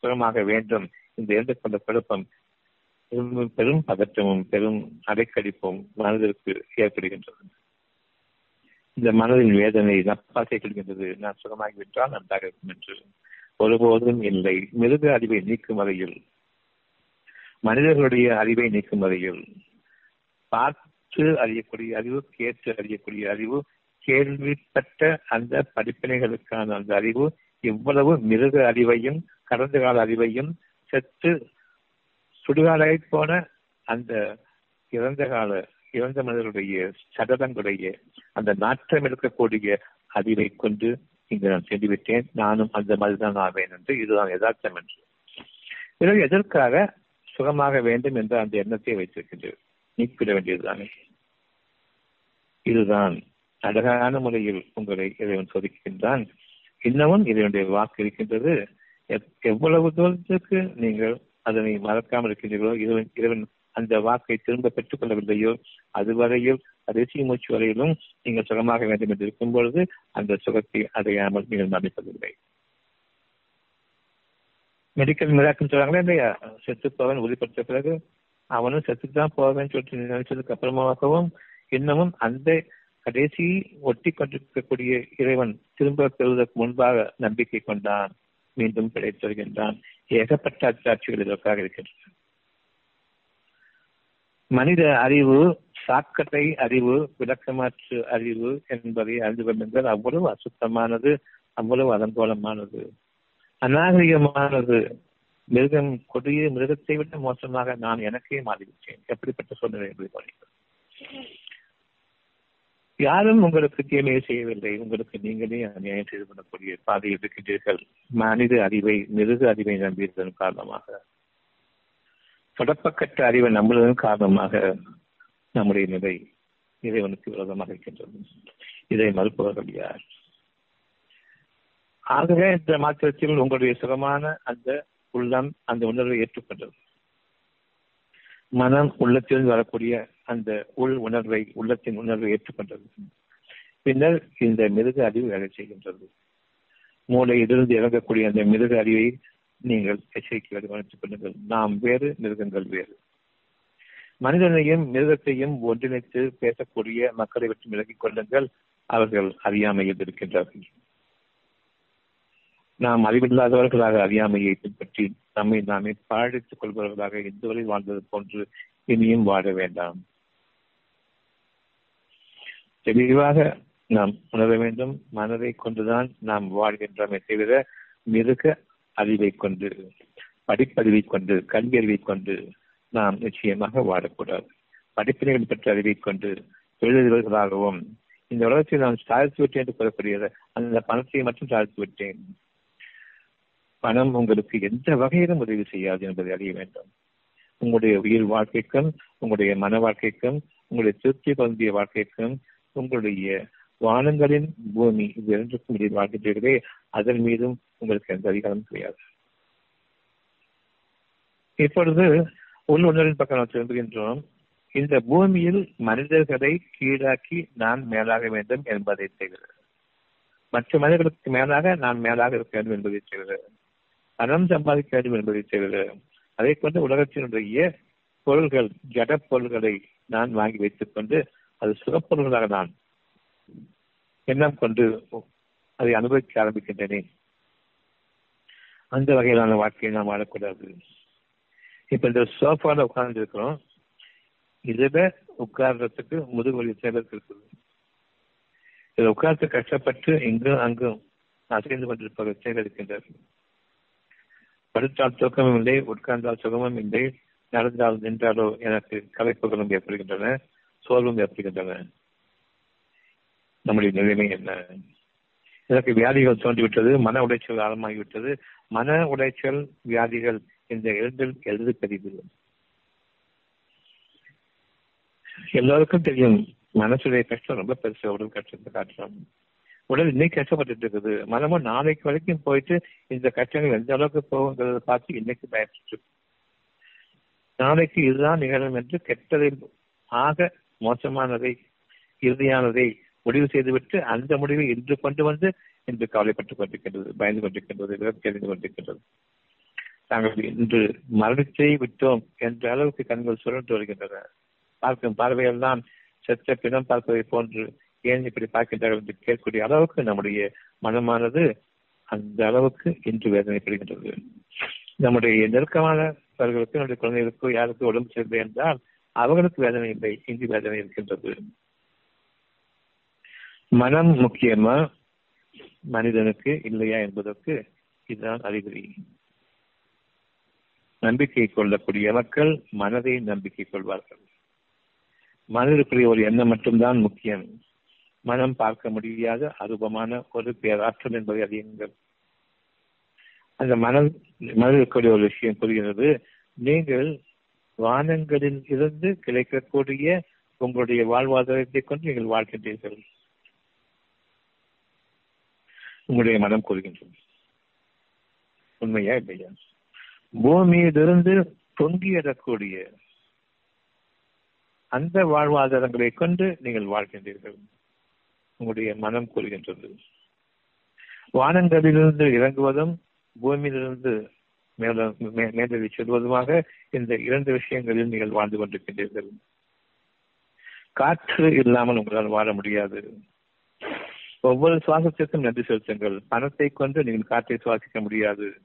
சுகமாக வேண்டும் இந்த இரண்டு கொண்ட குழப்பம் பெரும் பதற்றமும் பெரும் அடைக்கடிப்பும் மனதிற்கு ஏற்படுகின்றது. இந்த மனதின் வேதனை நப்பாசை கொள்கின்றது. நான் சுகமாகிவிட்டால் நன்றாக இருக்கும் என்று ஒருபோதும் இல்லை. மிருக அறிவை நீக்கும் வரையில் மனிதர்களுடைய அறிவை நீக்கும் வரையில் பார்த்து அறியக்கூடிய அறிவு கேட்டு அறியக்கூடிய அறிவு கேள்விப்பட்ட அந்த படிப்பினைகளுக்கான அந்த அறிவு இவ்வளவு மிருக அறிவையும் கடந்த கால அறிவையும் செத்து சுடுகாடாய் போன அந்த இறந்த கால இறந்த மனிதருடைய சடலங்களுடைய அந்த நாற்றம் எடுக்கக்கூடிய அறிவை கொண்டு இங்கு நான் சென்றுவிட்டேன் நானும் அந்த மாதிரிதான் ஆவேன் என்று இதுதான் யதார்த்தம் என்று. பிறகு எதற்காக சுகமாக வேண்டும் என்ற அந்த எண்ணத்தை வைத்திருக்கின்றது நீக்கிட வேண்டியதுதானே. இதுதான் அழகான முறையில் உங்களை இறைவன் சோதிக்கின்றான். இன்னமும் இதனுடைய வாக்கு இருக்கின்றது. எவ்வளவு தூரத்துக்கு நீங்கள் அதனை மறக்காமல் இருக்கின்றீர்களோ இறைவன் இறைவன் அந்த வாக்கை திரும்ப பெற்றுக் கொள்ளவில்லையோ? அதுவரையில் கடைசி மூச்சு வரையிலும் நீங்கள் சுகமாக வேண்டும் என்று இருக்கும் பொழுது அந்த சுகத்தை அடையாமல் நீங்கள் மதிப்பதில்லை மெடிக்கல் மிராக்கள் சொல்றாங்களே இல்லையா? செத்துப்பவன் உறுதிப்படுத்த பிறகு அவனும் செத்துதான் போவேன்னு சொல்லிட்டு நினைச்சதுக்கு அப்புறமாகவும் இன்னமும் அந்த கடைசி ஒட்டி கொண்டிருக்கக்கூடிய இறைவன் திரும்ப பெறுவதற்கு முன்பாக நம்பிக்கை கொண்டான். மீண்டும் கிடைத்து வருகின்றான். ஏகப்பட்ட அச்சாட்சிகள் இதற்காக இருக்கின்றன. மனித அறிவு சாக்கட்டை அறிவு விளக்கமாற்று அறிவு என்பதை அறிந்து கொள்ளுங்கள் அவ்வளவு அசுத்தமானது அவ்வளவு அலங்கோலமானது. அநாகரிகமானது. மிருகம் கொடிய மிருகத்தை விட மோசமாக நான் எனக்கே மாறிவிட்டேன். எப்படிப்பட்ட சூழ்நிலை என்பதை யாரும் உங்களுக்கு தீமையை செய்யவில்லை. உங்களுக்கு நீங்களே அநியாயம் செய்து கொள்ளக்கூடிய பாதையில் இருக்கின்றீர்கள். மனித அறிவை மிருக அறிவை நம்பியதன் காரணமாக. தொடப்பக்கற்ற அறிவை நம்புவதன் காரணமாக நம்முடைய நிலை இறைவனுக்கு விரோதமாக இருக்கின்றது. இதை மறுப்பவர்கள் யார்? ஆகவே இந்த மாற்றத்தில் உங்களுடைய சுகமான அந்த உள்ளம் அந்த உணர்வை ஏற்றுக்கொண்டது. மனம் உள்ளத்திலிருந்து வரக்கூடிய அந்த உள் உணர்வை உள்ளத்தின் உணர்வை ஏற்றுக்கொண்டது. பின்னர் இந்த மிருக அறிவு வேலை செய்கின்றது. மூளையிலிருந்து இறங்கக்கூடிய அந்த மிருக அறிவை நீங்கள் எச்சரிக்கையோடு கவனித்துக் கொள்ளுங்கள். நாம் வேறு மிருகங்கள் வேறு. மனிதனையும் மிருகத்தையும் ஒன்றிணைத்து பேசக்கூடிய மக்களை விட்டு விலகிக் கொள்ளுங்கள். அவர்கள் அறியாமையில் இருக்கின்றார்கள். நாம் அறிவில்லாதவர்களாக அறியாமையை பின்பற்றி நம்மை நாமே பாழித்துக் கொள்பவர்களாக இதுவரை வாழ்ந்தது போன்று இனியும் வாழ வேண்டாம். தெளிவாக நாம் உணர வேண்டும். மனதை கொண்டுதான் நாம் வாழ்கின்றோமே தவிர மிருக அறிவை கொண்டு படிப்பறிவை கொண்டு கல்வி அறிவை கொண்டு நாம் நிச்சயமாக வாழக்கூடாது. படிப்பினைகள் பெற்ற அறிவை கொண்டு தொழிலதிபர்களாகவும் இந்த உலகத்தில் நான் சாதித்து விட்டேன் என்று கூறக்கூடியது அந்த பணத்தை மட்டும் சாதித்து விட்டேன். பணம் உங்களுக்கு எந்த வகையிலும் உதவி செய்யாது என்பதை அறிய வேண்டும். உங்களுடைய உயிர் வாழ்க்கைக்கும் உங்களுடைய மன வாழ்க்கைக்கும் உங்களுடைய திருப்தி பொருந்திய வாழ்க்கைக்கும் உங்களுடைய வானங்களின் பூமி இது இரண்டுக்கும் இடையில் வாழ்கின்றீர்களே அதன் மீதும் உங்களுக்கு எந்த அதிகாரம் கிடையாது. இப்பொழுது உள்ளுணரின் பக்கம் நாம் திரும்புகின்றோம். இந்த பூமியில் மனிதர்களை கீழாக்கி நான் மேலாக வேண்டும் என்பதை செய்கிறது. மற்ற மனிதர்களுக்கு மேலாக நான் மேலாக இருக்க வேண்டும் என்பதை செய்கிறது. பணம் சம்பாதிக்க வேண்டும் என்பதை செய்கிறது. அதை கொண்டு உலகத்தினுடைய பொருள்கள் ஜட பொருள்களை நான் வாங்கி வைத்துக் கொண்டு அது சுகப்பொருள்களாக நான் எண்ணம் கொண்டு அதை அனுபவிக்க ஆரம்பிக்கின்றனே? அந்த வகையிலான வாழ்க்கையை நாம் வாழக்கூடாது. இப்ப இந்த சோஃபால உட்கார்ந்து இருக்கிறோம் இதுல உட்கார்றதுக்கு முதுகுவலி சேலத்து இருக்குது. இதில் உட்கார்ந்து கஷ்டப்பட்டு இங்கும் அங்கும் அசைந்து கொண்டிருப்பவர் செயல் படுத்தால் தூக்கமும் இல்லை உட்கார்ந்தால் சுகமும் இல்லை நடந்தால் நின்றாலோ எனக்கு கலைப்புகளும் ஏற்படுகின்றன சோர்வும் ஏற்படுகின்றன. நம்முடைய நிலைமை என்ன? எனக்கு வியாதிகள் தோன்றிவிட்டது மன உளைச்சல் ஆழமாகிவிட்டது மன உளைச்சல் வியாதிகள் இந்த இரண்டில் எழுது பெரிது எல்லோருக்கும் தெரியும் மனசுடைய கஷ்டம் ரொம்ப பெருசு உடல் கஷ்டத்தை காட்டுறோம் உடல் இன்னைக்கு கஷ்டப்பட்டு இருக்குது. மனமும் நாளைக்கு வரைக்கும் போயிட்டு இந்த கஷ்டங்கள் எந்த அளவுக்கு போகுங்கிறத பார்த்து இன்னைக்கு பயப்பட்டு நாளைக்கு இதுதான் நிகழும் என்று கெட்டதை ஆக மோசமானதை இறுதியானதை முடிவு செய்துவிட்டு அந்த முடிவை இன்று கொண்டு வந்து இன்று கவலைப்பட்டுக் கொண்டிருக்கின்றது பயந்து கொண்டிருக்கின்றது தெரிந்து கொண்டிருக்கின்றது. நாங்கள் இன்று மரணத்தை விட்டோம் என்ற அளவுக்கு கண்கள் சுழன்று வருகின்றன. பார்க்கும் பார்வையெல்லாம் செத்த பிணம் பார்ப்பதை போன்று ஏன் இப்படி பார்க்கின்றார்கள் என்று கேட்கக்கூடிய அளவுக்கு நம்முடைய மனமானது அந்த அளவுக்கு இன்று வேதனைப்படுகின்றது. நம்முடைய நெருக்கமானவர்களுக்கு நம்முடைய குழந்தைகளுக்கு யாருக்கு உடம்பு சரியில்லை என்றால் அவர்களுக்கு வேதனை இல்லை இங்கு வேதனை இருக்கின்றது. மனம் முக்கியமா மனிதனுக்கு இல்லையா என்பதற்கு இதுதான் அறிகுறி. நம்பிக்கை கொள்ளக்கூடிய மக்கள் மனதை நம்பிக்கை கொள்வார்கள். மனதிற்குரிய ஒரு எண்ணம் மட்டும்தான் முக்கியம். மனம் பார்க்க முடியாத அருபமான ஒரு பேராற்றல் என்பதை அறியுங்கள். அந்த மனம் மனதிற்குரிய ஒரு விஷயம் புரிகிறது. நீங்கள் வானங்களில் இருந்து கிடைக்கக்கூடிய உங்களுடைய வாழ்வாதாரத்தை கொண்டு நீங்கள் வாழ்கின்றீர்கள். உங்களுடைய மனம் கூறுகின்றது உண்மையா இல்லையா? பூமியிலிருந்து தொங்கி எழக்கூடிய அந்த வாழ்வாதாரங்களை கொண்டு நீங்கள் வாழ்கின்றீர்கள். உங்களுடைய மனம் கூறுகின்றது வானங்களிலிருந்து இறங்குவதும் பூமியிலிருந்து மேல மேலே செல்வதுமாக இந்த இரண்டு விஷயங்களில் நீங்கள் வாழ்ந்து கொண்டிருக்கின்றீர்கள். காற்று இல்லாமல் உங்களால் வாழ முடியாது. ஒவ்வொரு சுவாசத்திற்கும் நன்றி செலுத்துங்கள். பணத்தை கொண்டு நீங்கள் காற்றை சுவாசிக்க முடியாது.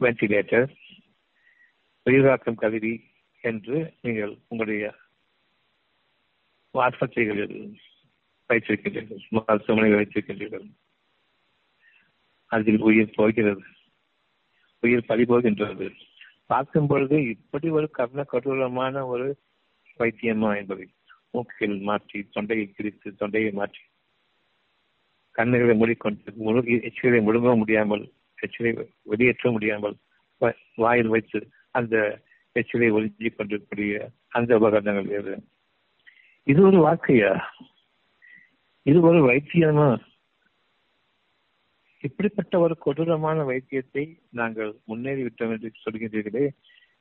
வென்டிலேட்டர் உயிராக்கம் கருவி என்று நீங்கள் உங்களுடைய ஆஸ்பத்திரிகளில் வைத்திருக்கின்றீர்கள். மருத்துவமனைகள் வைத்திருக்கின்றீர்கள். அதில் உயிர் போகிறது. உயிர் பறிபோகின்றது. பார்க்கும் பொழுது இப்படி ஒரு கர்ண கடூரமான ஒரு வைத்தியமா என்பதை மூக்கில் மாற்றி தொண்டையை கிழித்து தொண்டையை மாற்றி கண்ணுகளை மூடிக்கொண்டு முழு எச்சிலை முழுங்க முடியாமல் எச்சிலை வெளியேற்ற முடியாமல் வாயில் வைத்து அந்த எச்சிலை ஒழிஞ்சிக் கொண்டிருக்கக்கூடிய அந்த உபகரணங்கள் வேறு. இது ஒரு வாழ்க்கையா? இது ஒரு வைத்தியமா? இப்படிப்பட்ட ஒரு கொடூரமான வைத்தியத்தை நாங்கள் முன்னேறி விட்டோம் என்று சொல்கின்றீர்களே.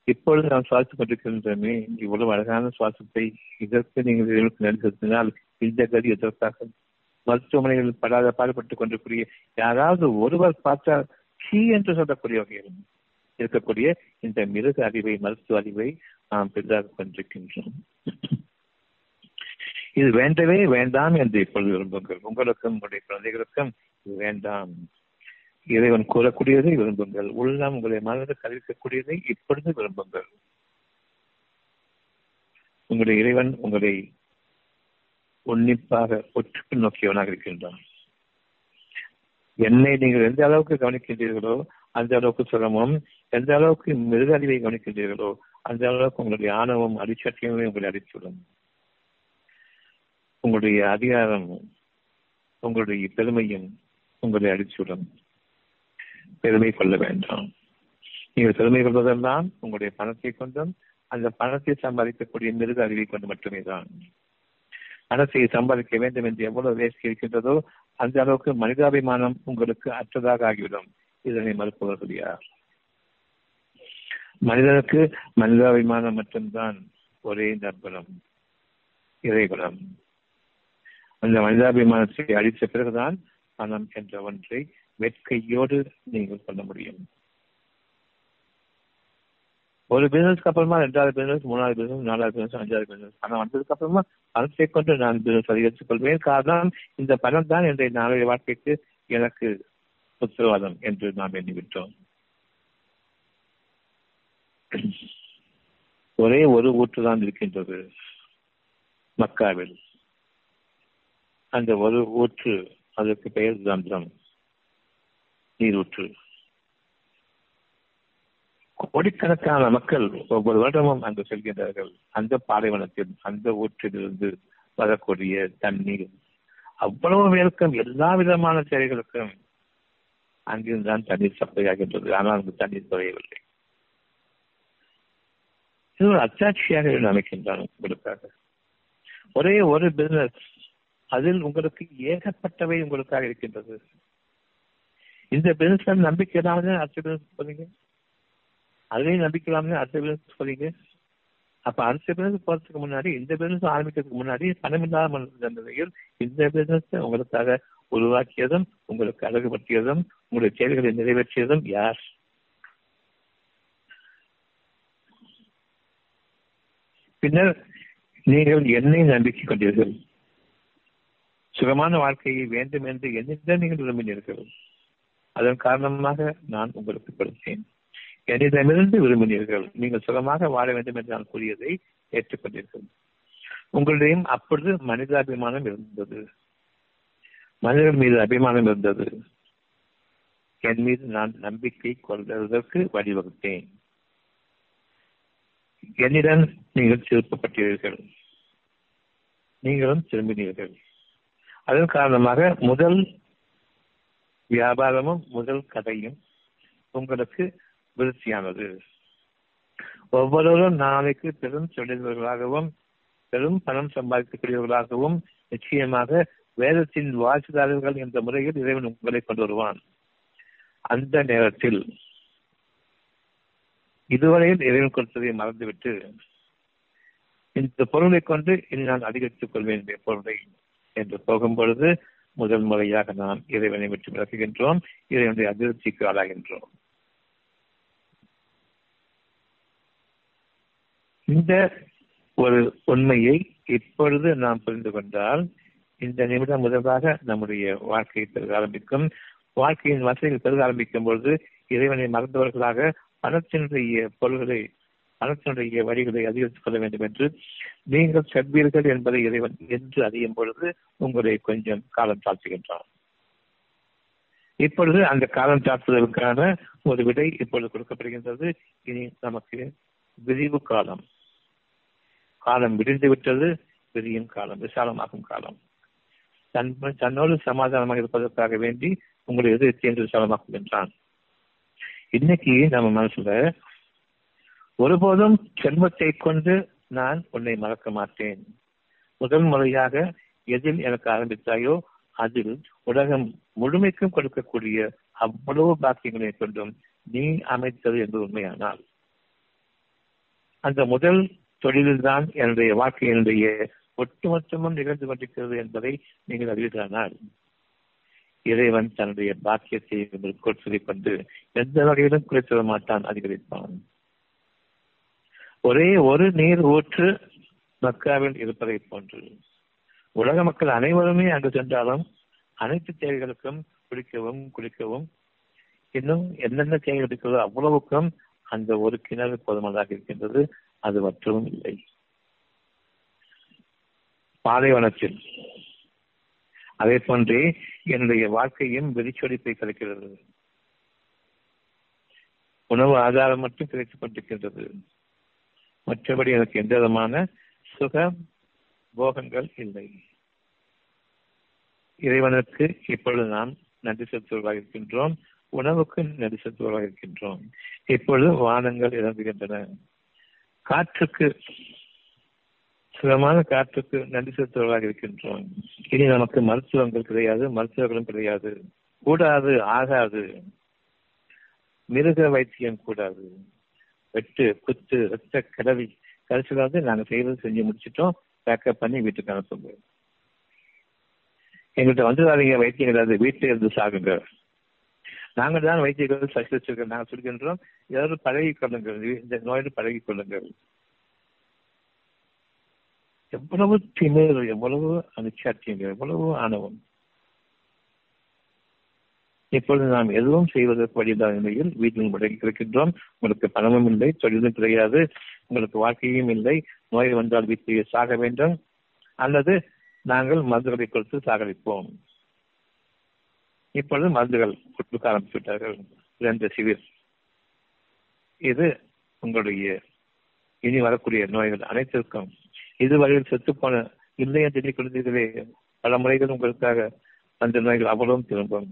இப்பொழுது நாம் சுவாசித்துக் கொண்டிருக்கின்றமே இவ்வளவு அழகான சுவாசத்தை இதற்கு நீங்கள் நடித்திருந்தால் இந்த கதி எதற்காக மருத்துவமனைகளில் படாத பாடுபட்டுக் கொண்டிருக்கூடிய யாராவது ஒருவர் பார்த்தால் கீ என்று சொல்லக்கூடிய வகையில் இருக்கக்கூடிய இந்த மிருக அறிவை மருத்துவ அறிவை நாம் பெரிதாக கொண்டிருக்கின்றோம். இது வேண்டவே வேண்டாம் என்று இப்பொழுது விரும்புங்கள். உங்களுக்கும் உங்களுடைய குழந்தைகளுக்கும் இது வேண்டாம். இறைவன் கூறக்கூடியதை விரும்புங்கள். உள்ளம் உங்களை மனதில் கல்விக்கக்கூடியதை இப்பொழுது விரும்புங்கள். உங்களுடைய இறைவன் உங்களை உன்னிப்பாக ஒற்றுக்கு நோக்கியவனாக இருக்கின்றான். என்னை நீங்கள் எந்த அளவுக்கு கவனிக்கின்றீர்களோ அந்த அளவுக்கு சிரமம் எந்த அளவுக்கு மிருக அறிவை கவனிக்கின்றீர்களோ அந்த அளவுக்கு உங்களுடைய ஆணவம் அடிச்சட்டியமே உங்களை அடித்துவிடும் உங்களுடைய அதிகாரம் உங்களுடைய பெருமையும் உங்களை அடிச்சுவிடும் பெருமை கொள்ள வேண்டாம். நீங்கள் பெருமை கொள்வதெல்லாம் உங்களுடைய பணத்தை கொண்டும் அந்த பணத்தை சம்பாதிக்கக்கூடிய மிருக அறிவை கொண்டு மட்டுமே தான். அரசை சம்பாதிக்க வேண்டும் என்று எவ்வளவு வேஸ்ட் இருக்கின்றதோ அந்த அளவுக்கு மனிதாபிமானம் உங்களுக்கு அற்றதாக ஆகிவிடும். இதனை மறுப்பவர்கள் யார் மனிதனுக்கு மனிதாபிமானம் மட்டும்தான் ஒரே நற்குணம் இறைகுணம் அந்த மனிதாபிமானத்தை அழித்த பிறகுதான் பணம் என்ற ஒன்றை வெட்கையோடு நீங்கள் சொல்ல முடியும். ஒரு பிசினஸ்க்கு அப்புறமா ரெண்டாவது பிசினஸ் மூணாவது பிசினஸ் நாலாவது பிசினஸ் அஞ்சாவது பிசினஸ் பணம் வந்ததுக்கு அப்புறமா பணத்தை கொண்டு நான் பிசினஸ் அதிகரித்துக் கொள்வேன் காரணம் இந்த பணம் தான் என்னுடைய நாளைய வாழ்க்கைக்கு எனக்கு உத்தரவாதம் என்று நாம் எண்ணிவிட்டோம். ஒரே ஒரு ஊற்று தான் இருக்கின்றது மக்காவில். அந்த ஒரு ஊற்று அதற்கு பெயர் தந்திரம் நீரூற்று. கோடிக்கணக்கான மக்கள் ஒவ்வொரு வருடமும் அங்கு செல்கின்றார்கள். அந்த பாலைவனத்தில் அந்த ஊற்றிலிருந்து வரக்கூடிய தண்ணீர். அவ்வளவு பேருக்கும் எல்லா விதமான செயல்களுக்கும் அங்கிருந்தான் தண்ணீர் சப்ளை ஆகின்றது. ஆனால் அங்கு தண்ணீர் குறையவில்லை இது ஒரு அத்தாட்சியாக அமைக்கின்றான் உங்களுக்காக. ஒரே ஒரு பிசினஸ் அதில் உங்களுக்கு ஏகப்பட்டவை உங்களுக்காக இருக்கின்றது. இந்த பிசினஸ் நம்பிக்கை இல்லாமல் அடுத்த பிசினஸ் போறீங்க அதுலேயும் நம்பிக்கலாம்னு அடுத்த பிசினஸ் போறீங்க அப்ப அடுத்த பிசினஸ் போறதுக்கு முன்னாடி இந்த பிசினஸ் ஆரம்பிக்கிறதுக்கு முன்னாடி பணம் இல்லாத நிலையில் இந்த பிசினஸ் உங்களுக்காக உருவாக்கியதும் உங்களுக்கு அழகுபடுத்தியதும் உங்களுடைய செயல்களை நிறைவேற்றியதும் யார்? பின்னர் நீங்கள் என்னை நம்பிக்கை கொண்டீர்கள். சுகமான வாழ்க்கையை வேண்டும் என்று என்னிடம் நீங்கள் விரும்பினீர்கள். அதன் காரணமாக நான் உங்களுக்கு கொடுத்தேன். என்னிடமிருந்து விரும்பினீர்கள். நீங்கள் சுகமாக வாழ வேண்டும் என்று நான் கூறியதை ஏற்றுக்கொண்டீர்கள். உங்களிடையும் அப்பொழுது மனித அபிமானம் இருந்தது. மனிதர் மீது அபிமானம் இருந்தது. என் மீது நான் நம்பிக்கை கொள்வதற்கு வழிவகுத்தேன். என்னிடம் நீங்கள் திருப்பப்பட்டீர்கள். நீங்களும் திரும்பினீர்கள். அதன் காரணமாக முதல் வியாபாரமும் முதல் கதையும் உங்களுக்கு விருத்தியானது. ஒவ்வொருவரும் நாளைக்கு பெரும் தொழில்வர்களாகவும் பெரும் பணம் சம்பாதிக்கக்கூடியவர்களாகவும் நிச்சயமாக வேதத்தின் வாசிதாரர்கள் என்ற முறையில் இறைவன் உங்களை கொண்டு வருவான். அந்த நேரத்தில் இதுவரையில் இறைவன் கொடுத்ததை மறந்துவிட்டு இந்த பொருளை கொண்டு இனி நான் அதிகரித்துக் கொள்வேன் இந்த பொருளை என்று போகும் பொழுது முதல் முறையாக நாம் இறைவனை விட்டு விளக்குகின்றோம் இறைவனுடைய அதிருப்திக்கு ஆளாகின்றோம். இந்த ஒரு உண்மையை இப்பொழுது நாம் புரிந்து கொண்டால் இந்த நிமிடம் முதலாக நம்முடைய வாழ்க்கையை பெருக ஆரம்பிக்கும். வாழ்க்கையின் வசதிகள் பெருக ஆரம்பிக்கும் பொழுது இறைவனை மறந்தவர்களாக பணத்தினுடைய பொருள்களை பணத்தினுடைய வழிகளை அதிகரித்துக் கொள்ள வேண்டும் என்று நீங்கள் செல்வீர்கள் என்பதை இறைவன் என்று அறியும் பொழுது உங்களை கொஞ்சம் காலம் தாழ்த்துகின்றான். இப்பொழுது அந்த காலம் தாழ்த்துவதற்கான ஒரு விடை இப்பொழுது கொடுக்கப்படுகின்றது. இனி நமக்கு விரிவு காலம். காலம் விடிந்து விட்டது விரியும் காலம் விசாலமாகும் காலம். தன் தன்னோடு சமாதானமாக இருப்பதற்காக வேண்டி உங்களுடைய எதிர்த்து என்று விசாலமாக்குகின்றான் இன்னைக்கு நம்ம மனசுல ஒருபோதும் செல்வத்தை கொண்டு நான் உன்னை மறக்க மாட்டேன். முதல் முறையாக எதில் எனக்கு ஆரம்பித்தாயோ அதில் உலகம் முழுமைக்கும் கொடுக்கக்கூடிய அவ்வளவு பாக்கியங்களை கொண்டும் நீ அமைத்தது என்று உண்மையானால். அந்த முதல் தொழில்தான் என்னுடைய வாழ்க்கையினுடைய ஒட்டுமொத்தமும் நிகழ்ந்து கொண்டிருக்கிறது என்பதை நீங்கள் அறிவீர்களானால் இறைவன் தன்னுடைய பாக்கியத்தை உங்களுக்கு சொல்லிக் கொண்டு எந்த வகையிலும் குறைத்துவிட மாட்டான் அதிகரிப்பான். ஒரே ஒரு நீர் ஊற்று மக்காவில் இருப்பதை போன்று உலக மக்கள் அனைவருமே அங்கு சென்றாலும் அனைத்து தேவைகளுக்கும் குளிக்கவும் குளிக்கவும் இன்னும் என்னென்ன தேவைகள் இருக்கிறதோ அவ்வளவுக்கும் அந்த ஒரு கிணறு போதுமானதாக இருக்கின்றது. அது மற்றவும் இல்லை. பாலைவனத்தில் அதே போன்றே என்னுடைய வாழ்க்கையும் வெறிச்சொடிப்பை கிடைக்கிறது உணவு ஆதாரம் மட்டும் கிடைத்துக் கொண்டிருக்கின்றது. மற்றபடி எனக்கு எந்த விதமான சுக போகங்கள் இல்லை. இறைவனுக்கு இப்பொழுது நாம் நன்றி செலுத்துவர்களாக இருக்கின்றோம். உணவுக்கு நன்றி செலுத்துவர்களாக இருக்கின்றோம். இப்பொழுது வானங்கள் இறங்குகின்றன. காற்றுக்கு சுகமான காற்றுக்கு நன்றி செலுத்துவர்களாக இருக்கின்றோம். இனி நமக்கு மருத்துவங்கள் கிடையாது மருத்துவர்களும் கிடையாது. கூடாது ஆகாது. மிருக வைத்தியம் கூடாது. வெட்டு குத்து ரத்த கடவி கடைசியில் வந்து நாங்க செய்யறது செஞ்சு முடிச்சிட்டோம். பேக்கப் பண்ணி வீட்டுக்கு அனுப்புங்க. எங்கள்கிட்ட வந்துடாதீங்க வைத்தியம் கிடையாது வீட்டில் இருந்து சாகுங்க. நாங்கள் தான் வைத்தியர்கள் சசி நாங்கள் சொல்கின்றோம் ஏதாவது பழகி கொள்ளுங்கள். இந்த நோயில் பழகி கொள்ளுங்கள். எவ்வளவு திமிர் எவ்வளவு அனுச்சாட்சியங்கள் எவ்வளவு ஆணவம். இப்பொழுது நாம் எதுவும் செய்வதற்கு வழிதான் நிலையில் வீட்டில் முடங்கி இருக்கின்றோம். உங்களுக்கு பணமும் இல்லை தொழிலும் கிடையாது. உங்களுக்கு வாழ்க்கையும் இல்லை. நோய் வந்தால் வீட்டிலேயே சாக வேண்டும். அல்லது நாங்கள் மருந்துகளை கொடுத்து சாகரிப்போம் இப்பொழுது மருந்துகள் கொடுக்க ஆரம்பித்து விட்டார்கள் ரெண்டு சிவிர் இது உங்களுடைய இனி வரக்கூடிய நோய்கள் அனைத்திற்கும். இதுவரையில் செத்துப்போன இல்லை என்று குழந்தைகளே பல முறைகள் உங்களுக்காக அந்த நோய்கள் அவ்வளவும் திரும்பும்.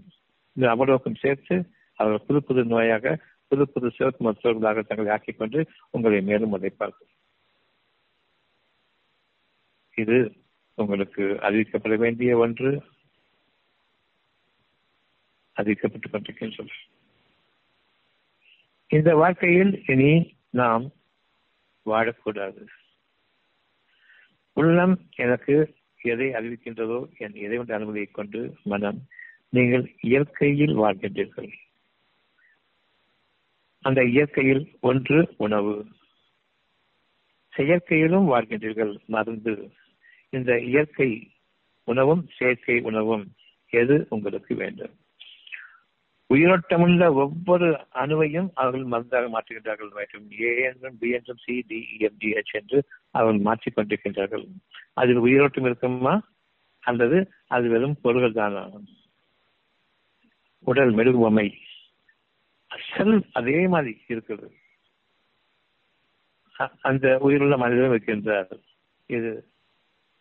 இந்த அவ்வளவுக்கும் சேர்த்து அவர்கள் புது புது நோயாக புது புது சிறப்பு மருத்துவர்களாக தங்களை ஆக்கிக் கொண்டு உங்களை மேலும் உழைப்பார்கள் இது உங்களுக்கு அறிவிக்கப்பட வேண்டிய ஒன்று. அறிவிக்கப்பட்டுக் கொண்டிருக்கின்றோம் இந்த வாழ்க்கையில் இனி நாம் வாழக்கூடாது. உள்ளம் எனக்கு எதை அறிவிக்கின்றதோ என் இறைவன் அனுமதியை கொண்டு மனம் நீங்கள் இயற்கையில் வாழ்கின்றீர்கள். அந்த இயற்கையில் ஒன்று உணவு. செயற்கையிலும் வாழ்கின்றீர்கள் மருந்து. இந்த இயற்கை உணவும் செயற்கை உணவும் எது உங்களுக்கு வேண்டும்? உயிரோட்டமுள்ள ஒவ்வொரு அணுவையும் அவர்கள் மருந்தாக மாற்றுகின்றார்கள் மற்றும் ஏ என்றும் பி என்றும் C D M D H என்று அவர்கள் மாற்றிக் கொண்டிருக்கின்றார்கள். அதில் உயிரோட்டம் இருக்குமா? அல்லது அது வெறும் பொருள்கள் தானா? உடல் மெழுகு பொம்மை செல் அதே மாதிரி இருக்கிறது. அந்த உயிருள்ள மனிதனும் இருக்கின்றார். இது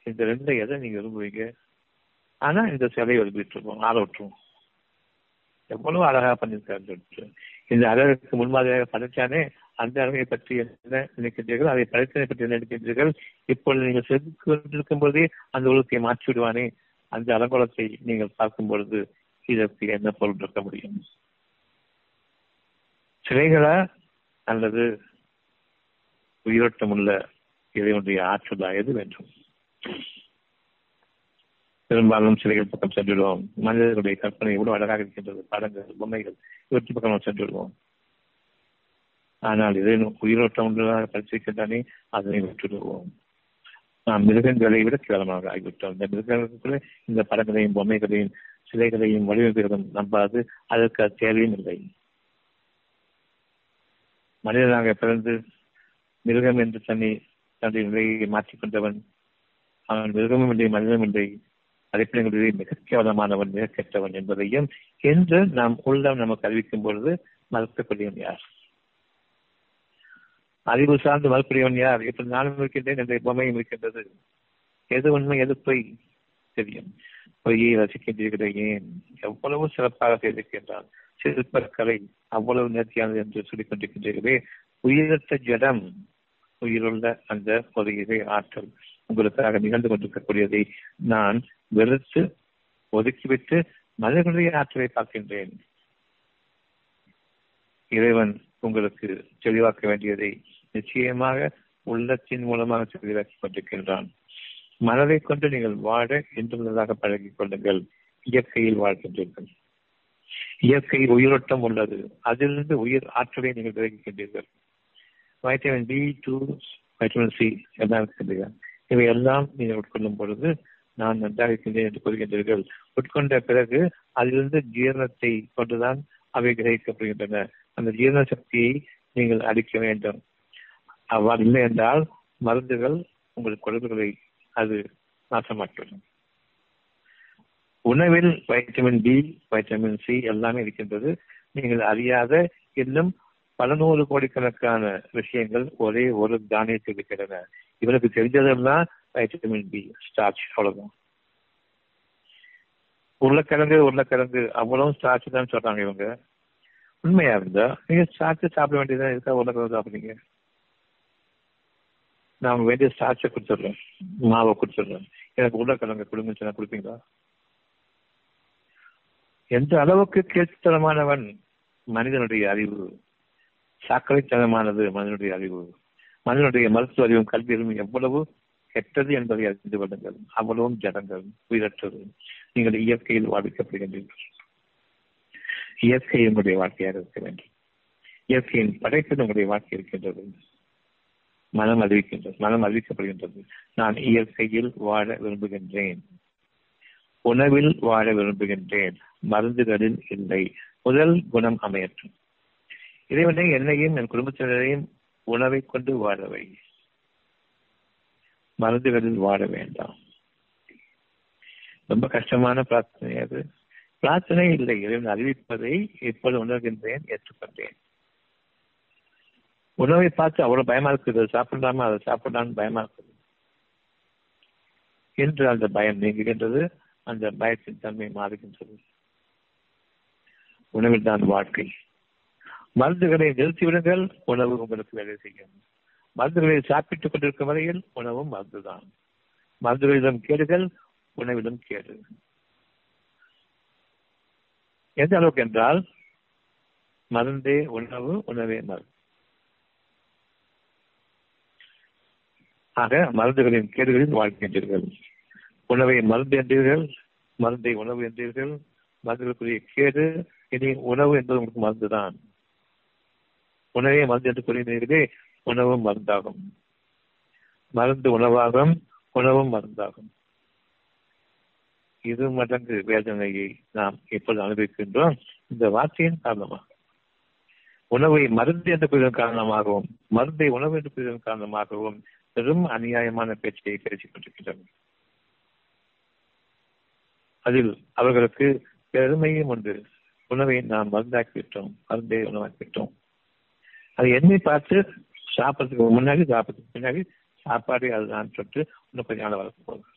இந்த ரெண்டு எதை நீங்க விரும்புவீங்க? ஆனா இந்த சிலையை விரும்பிட்டு இருப்போம் ஆள விட்டுருவோம் எவ்வளவு அழகா பண்ணியிருக்காரு இந்த அழகுக்கு முன்மாதிரியாக படைச்சானே அந்த அழகை பற்றி என்ன நினைக்கின்றீர்கள் அதை படைத்தனை பற்றி என்ன நினைக்கின்றீர்கள்? இப்பொழுது நீங்கள் செதுக்கொண்டிருக்கும் கொண்டிருக்கும் அந்த உலகத்தை மாற்றி விடுவானே அந்த அலங்கோலத்தை நீங்கள் பார்க்கும் பொழுது இதற்கு என்ன பொருள் இருக்க முடியும்? சிலைகளா அல்லது உயிரோட்டம் உள்ள ஒன்றிய ஆற்றலா எது வேண்டும்? பெரும்பாலும் சிலைகள் பக்கம் சென்றுவிடுவோம் மனிதர்களுடைய கற்பனை எவ்வளவு அழகாக இருக்கின்றது படங்கள் பொம்மைகள் இவற்றை பக்கம் நாம் சென்று விடுவோம் ஆனால் இதை உயிரோட்டம் உள்ளதாக படிச்சிருக்கின்றானே அதனை விட்டுவிடுவோம். நாம் மிருகங்களை விட கேவலமாக ஆகிவிட்டோம். இந்த மிருகங்களுக்குள்ள இந்த படங்களையும் பொம்மைகளையும் சிலைகளையும் வடிவமைப்புகளும் நம்பாது. அதற்கு தேவையும் இல்லை. மனிதனாக பிறந்து மிருகம் என்று தன்னை தன்னுடைய நிலையை மாற்றிக்கொண்டவன். அவன் மிருகமும் இல்லை மனிதனும் இல்லை. அடிப்படைகளிலே மிக கேவலமானவன் மிக கெட்டவன் என்பதையும் என்று நாம் உள்ளம் நமக்கு அறிவிக்கும் பொழுது மறுக்கக்கூடியவன் யார்? அறிவு சார்ந்து மறுக்கூடியவன் யார்? இப்படி நானும் இருக்கின்றேன் என்ற பொம்மையும் இருக்கின்றது. எது உண்மை எது பொய் தெரியும். பொய்யை ரசிக்கின்றீர்களே ஏன்? எவ்வளவு சிறப்பாக செய்திருக்கின்றான். சிற்பக்கலை அவ்வளவு நேர்த்தியானது என்று சொல்லிக் கொண்டிருக்கின்றீர்களே. உயிரற்ற ஜடம் உயிருள்ள அந்த ஒரு ஆற்றல் உங்களுக்காக நிகழ்ந்து கொண்டிருக்கக்கூடியதை நான் வெறுத்து ஒதுக்கிவிட்டு மனிதர்களுடைய ஆற்றலை பார்க்கின்றேன். இறைவன் உங்களுக்கு தெளிவாக்க வேண்டியதை நிச்சயமாக உள்ளத்தின் மூலமாக தெளிவாக்கி கொண்டிருக்கின்றான். மலரை கொண்டு நீங்கள் வாழ இன்றுள்ளதாக பழகிக் கொள்ளுங்கள். இயற்கையில் வாழ்கின்றீர்கள். இயற்கை உயிரோட்டம் உள்ளது. அதிலிருந்து உயிர் ஆற்றலை நீங்கள் விலகிக்கின்றீர்கள் vitamin B to vitamin C எல்லாம் இருக்கின்றீர்கள் இவை எல்லாம் நீங்கள் உட்கொள்ளும் பொழுது நான் நன்றாக இருக்கின்றேன் என்று கூறுகின்றீர்கள். உட்கொண்ட பிறகு அதிலிருந்து ஜீரணத்தை கொண்டுதான் அவை கிரகிக்கப்படுகின்றன. அந்த ஜீரண சக்தியை நீங்கள் அளிக்க வேண்டும். அவ்வாறு இல்லை என்றால் மருந்துகள் உங்கள் குழந்தைகளை அது நாசமாக்கிவிடும். உணவில் வைட்டமின் பி வைட்டமின் சி எல்லாமே இருக்கின்றது. நீங்கள் அறியாத இன்னும் பல நூறு கோடிக்கணக்கான விஷயங்கள் ஒரே ஒரு தானியத்தில் இருக்கின்றன. இவனுக்கு தெரிஞ்சதெல்லாம் வைட்டமின் பி ஸ்டார்ச் அவ்வளவுதான். உருளைக்கிழங்கு உருளைக்கிழங்கு அவ்வளவு ஸ்டார்ச் தான் சொல்றாங்க இவங்க. உண்மையா இருந்தா நீங்க ஸ்டார்ச் சாப்பிட வேண்டியதான் இருக்கா உருளைக்கிழங்கு சாப்பிடுறீங்க? நான் வேண்டிய ஸ்டார்ச்சை கொடுத்துட்றேன். மாவை கொடுத்துட்றேன். எனக்கு உருளைக்கிழங்கு கொடுங்கன்னு சொன்னா கொடுப்பீங்களா? எந்த அளவுக்கு கேட்டுத்தனமானவன் மனிதனுடைய அறிவு சாக்கடைத்தனமானது மனிதனுடைய அறிவு. மனிதனுடைய மருத்துவ அறிவும் கல்வி அறிவும் எவ்வளவு கெட்டது என்பதை அறிந்து கொள்ளுங்கள். அவ்வளவும் ஜடங்கள் உயிரற்றது நீங்கள் இயற்கையில் வாழ்விக்கப்படுகின்றீர்கள் இயற்கை உங்களுடைய வாழ்க்கையாக இருக்க வேண்டும். இயற்கையின் படைப்பில் உங்களுடைய வாழ்க்கை இருக்கின்றது. மனம் அறிவிக்கின்றது. மனம் அறிவிக்கப்படுகின்றது. நான் இயற்கையில் வாழ விரும்புகின்றேன். உணவில் வாழ விரும்புகின்றேன். மருந்துகளில் இல்லை. முதல் குணம் அமையற்றும் இறைவனை என்னையும் என் குடும்பத்தினரையும் உணவை கொண்டு வாழவை மருந்துகளில் வாழ வேண்டாம். ரொம்ப கஷ்டமான பிரார்த்தனை அது. பிரார்த்தனை இல்லை இறைவன் அறிவிப்பதை இப்போது உணர்கின்றேன் ஏற்றுக்கொண்டேன். உணவை பார்த்து அவ்வளவு பயமா இருக்குது அதை சாப்பிடாம அதை சாப்பிடலான்னு பயமா இருக்குது. என்று அந்த பயம் நீங்குகின்றது அந்த பயத்தின் தன்மை மாறுகின்றது. உணவில் தான் வாழ்க்கை. மருந்துகளை நிறுத்திவிடுங்கள் உணவு உங்களுக்கு வேலை செய்யும். மருந்துகளை சாப்பிட்டுக் கொண்டிருக்கும் வரையில் உணவும் மருந்துதான் மருந்துகளிடம் கேடுகள் உணவிலும் கேடு. எந்த அளவுக்கு என்றால் மருந்தே உணவு உணவே மருந்து. ஆக மருந்துகளின் கேடுகளில் வாழ்கின்றீர்கள். உணவை மருந்து என்றீர்கள் மருந்தை உணவு என்றீர்கள் மருந்துகளுக்குரிய கேடு இனி உணவு என்பது உங்களுக்கு மருந்துதான். உணவே மருந்து என்று கூறினீர்களே உணவும் மருந்தாகும். மருந்து உணவாகும் உணவும் மருந்தாகும். இரு மடங்கு வேதனையை நாம் எப்பொழுது அனுபவிக்கின்றோம்? இந்த வார்த்தையின் காரணமாக. உணவை மருந்து என்று கூறுவதன் காரணமாகவும் மருந்தை உணவு என்று கூறுவதன் காரணமாகவும் பெரும் அநியாயமான பேச்சை பேசிக் கொண்டிருக்கின்றனர் அதில் அவர்களுக்கு பெருமையும் உண்டு. உணவை நாம் மருந்தாக்கிவிட்டோம் மருந்தை உணவாக்கிவிட்டோம். அது எண்ணி பார்த்து சாப்பிட்றதுக்கு முன்னாடி சாப்பிட்றதுக்கு பின்னாடி சாப்பாடு அதுதான் சொல்லிட்டு இன்னும் கொஞ்சம் நாள் வளர்க்க போகுது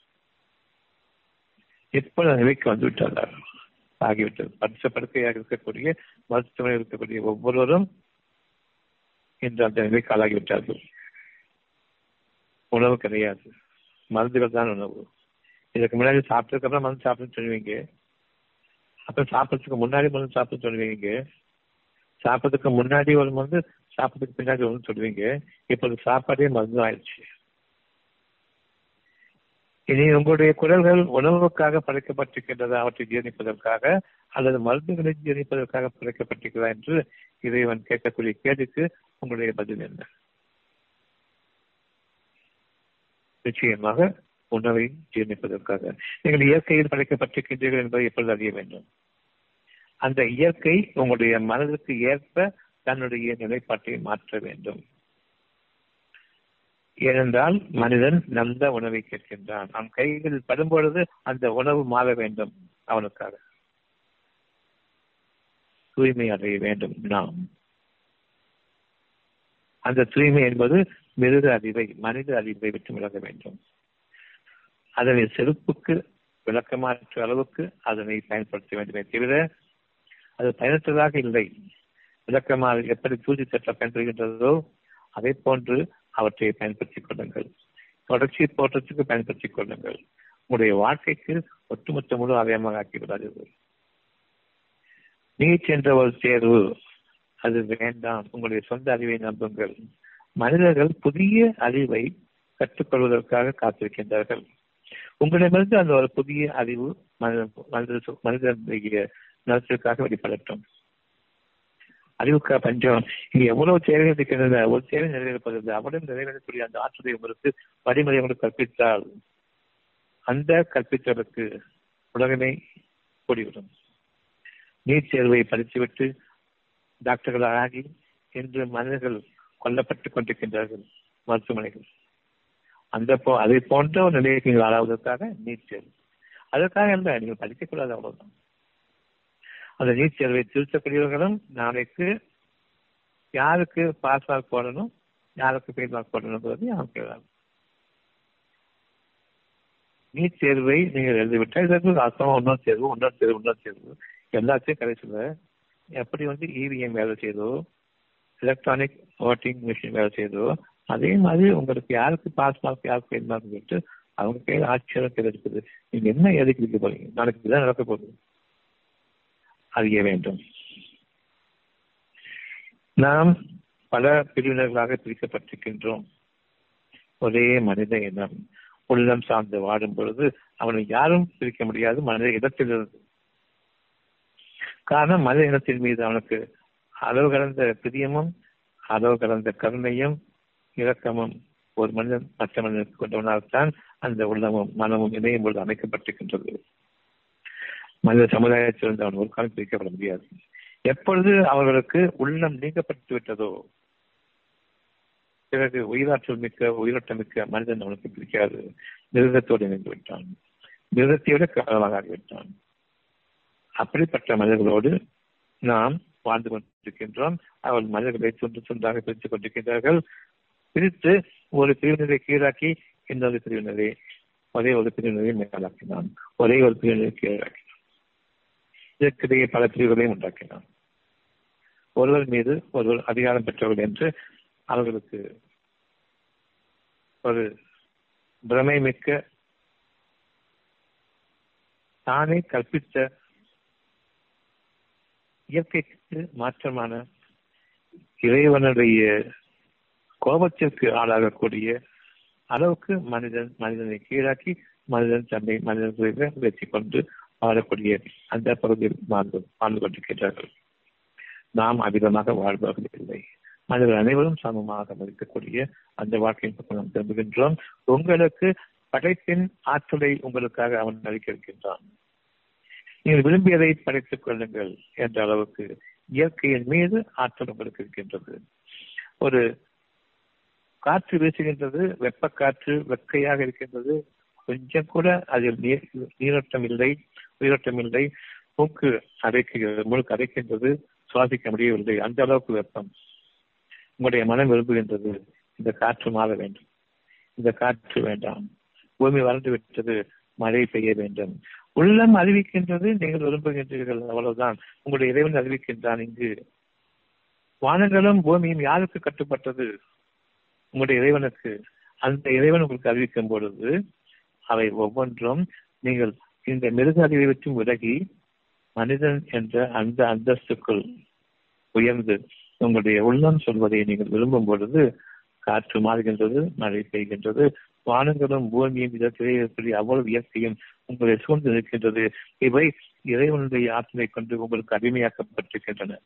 எப்பொழுது நிலைக்கு வந்து விட்டார்கள்? ஆகிவிட்டது. பரிச படுக்கையாக இருக்கக்கூடிய மருத்துவமனை இருக்கக்கூடிய ஒவ்வொருவரும் இன்று அந்த நிலைக்கு ஆளாகிவிட்டார்கள். உணவு கிடையாது. மருந்துகள் தான் உணவு. இதுக்கு முன்னாடி சாப்பிட்டதுக்கு அப்புறம் மருந்து சாப்பிட்டு சொல்லுவீங்க. அப்புறம் சாப்பிட்றதுக்கு முன்னாடி மருந்து சாப்பிட்டு சொல்லுவீங்க. சாப்பிட்றதுக்கு முன்னாடி ஒரு மருந்து சாப்பிட்றதுக்கு பின்னாடி ஒன்று சொல்லுவீங்க. இப்போது சாப்பாடே மருந்து ஆயிடுச்சு. இனி உங்களுடைய குரல்கள் உணவுக்காக படைக்கப்பட்டிருக்கின்றதா? அவற்றை ஜீரணிப்பதற்காக அல்லது மருந்துகளை ஜீரணிப்பதற்காக படைக்கப்பட்டிருக்கிறதா என்று இறைவன் கேட்கக்கூடிய கேள்விக்கு உங்களுடைய பதில் என்ன? நிச்சயமாக உணவை ஜீரணிப்பதற்காக. நீங்கள் இயற்கையில் படைக்கப்பட்டிருக்கின்றீர்கள் என்பதை எப்பொழுது அறிய வேண்டும்? அந்த இயற்கை உங்களுடைய மனதிற்கு ஏற்ப தன்னுடைய நிலைப்பாட்டை மாற்ற வேண்டும். ஏனென்றால் மனிதன் நல்ல உணவை கேட்கின்றான். அவன் கைகளில் படும்பொழுது அந்த உணவு மாற வேண்டும் அவனுக்காக. தூய்மை அடைய வேண்டும் நாம். அந்த தூய்மை என்பது மிருக அறிவை மனித அறிவை விட்டு விலக வேண்டும். அதனை செருப்புக்கு விளக்கமாற்ற அளவுக்கு அதனை பயன்படுத்த வேண்டுமே தவிர அது பயனற்றதாக இல்லை. விளக்கமாக எப்படி தூசி சட்டம் பயன்படுகின்றதோ அதே போன்று அவற்றை பயன்படுத்திக் கொள்ளுங்கள். தொடர்ச்சி தோற்றத்துக்கு பயன்படுத்திக் கொள்ளுங்கள். உங்களுடைய வாழ்க்கைக்கு ஒட்டுமொத்த முழு அவயமாக ஆக்கிவிடாதீர்கள் நீ என்ற ஒரு தேர்வு அது வேண்டாம். உங்களுடைய சொந்த அறிவை நம்புங்கள். மனிதர்கள் புதிய அறிவை கற்றுக்கொள்வதற்காக காத்திருக்கின்றார்கள். உங்களிடமிருந்து அந்த ஒரு புதிய அறிவு மனித மனிதனுடைய நலத்திற்காக வெளிப்படட்டும். அறிவுக்கா பஞ்சம். இங்க எவ்வளவு சேவைகள் இருக்கின்றன ஒரு சேவை நிறைவேறப்படுகிறது அவளும் நிறைவேறக்கூடிய அந்த ஆற்றலை உங்களுக்கு வழிமுறை உங்களுக்கு கற்பித்தால் அந்த கற்பித்தவருக்கு உலகமே கூடிவிடும். நீட் தேர்வை படித்துவிட்டு டாக்டர்கள் ஆகி இன்று மனிதர்கள் கொல்லப்பட்டுக் கொண்டிருக்கின்றார்கள் மருத்துவமனைகள். அந்த போ அதை போன்ற ஒரு நிலையை நீங்கள் ஆளாவதற்காக நீட் தேர்வு. அதற்காக என்ன நீங்கள் படிக்கக்கூடாது அவ்வளவுதான். அந்த நீட் தேர்வை திருத்தக்கூடியவர்களும் நாளைக்கு யாருக்கு பாஸ் மார்க் போடணும் யாருக்கு ஃபெயில் மார்க் போடணுங்கிறது அவங்க நீட் தேர்வை நீங்கள் எழுதிவிட்டால் இதற்கு அர்த்தம் ஒன்றும் தேர்வு ஒன்றும் தேர்வு ஒன்றும் தேர்வு எல்லாத்தையும் கடைசியில் எப்படி வந்து இவிஎம் வேலை செய்தோ எலக்ட்ரானிக் ஓட்டிங் மிஷின் வேலை செய்தோ அதே மாதிரி உங்களுக்கு யாருக்கு பாஸ் மார்க் யாருக்கு ஃபெயில் மார்க் சொல்லிட்டு அவங்க கையில் ஆட்சியர் கையில் நீங்கள் என்ன எதுக்கு போறீங்க நாளைக்கு இதுதான் நடக்க போகுது. அறிய வேண்டும். நாம் பல பிரிவினர்களாக பிரிக்கப்பட்டிருக்கின்றோம். ஒரே மனித இனம். உள்ளம் சார்ந்து வாடும் பொழுது அவனை யாரும் பிரிக்க முடியாது மனித இடத்திலிருந்து காரணம் மனித இனத்தின் மீது அவனுக்கு அளவு கடந்த பிரியமும் அளவு கடந்த கருணையும் இரக்கமும் ஒரு மனிதன் மற்ற மனிதனுக்கு கொண்டவனால்தான் அந்த உள்ளமும் மனமும் இணையும் பொழுது அமைக்கப்பட்டிருக்கின்றது. மனித சமுதாயத்திலிருந்து அவன் ஒரு காலம் பிரிக்கப்பட முடியாது. எப்பொழுது அவர்களுக்கு உள்ளம் நீக்கப்பட்டு விட்டதோ பிறகு உயிராற்றல் மிக்க உயிரோட்டம் மிக்க மனிதன் அவனுக்கு பிடிக்காது. மிருகத்தோடு இணைந்து விட்டான். மிருகத்தையோட விட ஆகிவிட்டான். அப்படிப்பட்ட மனிதர்களோடு நாம் வாழ்ந்து கொண்டிருக்கின்றோம். அவர்கள் மனிதர்களை துண்டு துண்டாக பிரித்துக் கொண்டிருக்கின்றார்கள். பிரித்து ஒரு பிரிவினரை கீழாக்கி இன்னொரு பிரிவினரை ஒரே ஒரு பிரிவினரை மேலாக்கினான். ஒரே ஒரு பிரிவினரை கீழாக்கினான் இதற்கிடையே பல பிரிவுகளையும் உண்டாக்கினான் ஒருவர் மீது ஒருவர் அதிகாரம் பெற்றவர்கள் என்று அவர்களுக்கு ஒரு பிரமை மிக்க தானே கற்பித்த இயற்கைக்கு மாற்றமான இறைவனுடைய கோபத்திற்கு ஆளாகக்கூடிய அளவுக்கு மனிதன் மனிதனை கீழாக்கி மனிதன் தன்னை மனிதர்களை வெற்றி கொண்டு வாழக்கூடிய அந்த பகுதியில் வாழ்ந்து வாழ்ந்து கொண்டிருக்கிறார்கள் நாம் அதிகமாக வாழ்பவர்கள் இல்லை. மனிதர்கள் அனைவரும் சமமாக மதிக்கக்கூடிய அந்த வாழ்க்கையின் பக்கம் நாம் திரும்புகின்றோம். உங்களுக்கு படைப்பின் ஆற்றலை உங்களுக்காக அவன் அளிக்க இருக்கின்றான். நீங்கள் விரும்பியதை படைத்துக் கொள்ளுங்கள் என்ற அளவுக்கு இயற்கையின் மீது ஆற்றல் உங்களுக்கு இருக்கின்றது. ஒரு காற்று வீசுகின்றது வெப்ப காற்று வெக்கையாக இருக்கின்றது. கொஞ்சம் கூட அதில் நீர் நீரோட்டம் இல்லை. உயிரோட்டமில்லை மூக்கு அரைக்கிறது முழுக்க அரைக்கின்றது சுவாசிக்க முடியவில்லை. அந்த அளவுக்கு வெப்பம் உங்களுடைய மனம் விரும்புகின்றது. இந்த காற்று மாற வேண்டும். இந்த காற்று வேண்டாம். பூமி வறண்டு விட்டது. மழை பெய்ய வேண்டும். உள்ளம் அறிவிக்கின்றது. நீங்கள் விரும்புகின்றீர்கள். அவ்வளவுதான். உங்களுடைய இறைவன் அறிவிக்கின்றான் இங்கு. வானங்களும் பூமியும் யாருக்கு கட்டுப்பட்டது? உங்களுடைய இறைவனுக்கு. அந்த இறைவன் உங்களுக்கு அறிவிக்கும் பொழுது அவை ஒவ்வொன்றும் நீங்கள் இந்த மிருக அறிவை விட்டு விலகி மனிதன் என்ற அந்த அந்தஸ்துக்குள் உயர்ந்து உங்களுடைய உள்ளம் சொல்வதை நீங்கள் விரும்பும் பொழுது காற்று மாறுகின்றது மழை பெய்கின்றது வானங்களும் பூமியும் இதற்கிடையே இருக்கக்கூடிய அவ்வளவு இயற்கையும் உங்களை சூழ்ந்து நிற்கின்றது. இவை இறைவனுடைய ஆற்றலை கொண்டு உங்களுக்கு அடிமையாக்கப்பட்டிருக்கின்றன.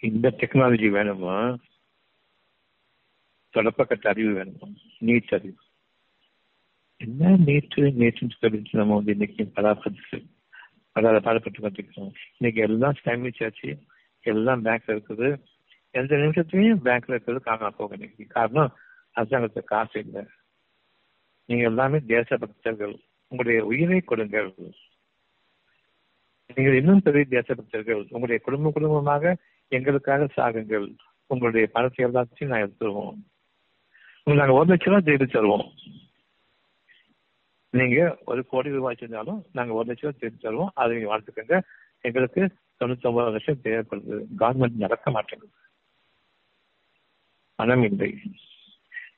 இந்த டெக்னாலஜி வேணுமா? தொடப்பக்கட்ட அறிவு வேணுமா? நீட் அறிவு. என்ன நேற்று நேற்று சொல்லிட்டு நம்ம வந்து இன்னைக்கு பலாப்பட்டு பல பாடப்பட்டு கொண்டிருக்கிறோம் இன்னைக்கு எல்லாம் ஸ்டாமிச் ஆச்சு எல்லாம் பேங்க்ல இருக்குது. எந்த நிமிஷத்துலயும் பேங்க்ல இருக்கிறது காரணம் போக இன்னைக்கு. காரணம் அரசாங்கத்துக்கு காசு இல்லை. நீங்க எல்லாமே தேசபக்தர்கள் உங்களுடைய உயிரை கொடுங்கள். நீங்கள் இன்னும் பெரிய தேசபக்தர்கள் உங்களுடைய குடும்ப குடும்பமாக எங்களுக்காக சாகுங்கள். உங்களுடைய பணத்தை எல்லாத்தையும் நான் எடுத்துருவோம். உங்களுக்கு நாங்கள் ஒரு லட்சம் ரூபாய் திருப்பி தருவோம். நீங்க ஒரு கோடி ரூபாய் செஞ்சாலும் நாங்க ஒரு லட்சம் ரூபாய் திருப்பி தருவோம். அதை நீங்க வாழ்த்துக்கங்க. எங்களுக்கு தொண்ணூத்தி ஒன்பது லட்சம் தேவைப்படுது. கவர்மெண்ட் நடக்க மாட்டேங்குது. பணம் இல்லை.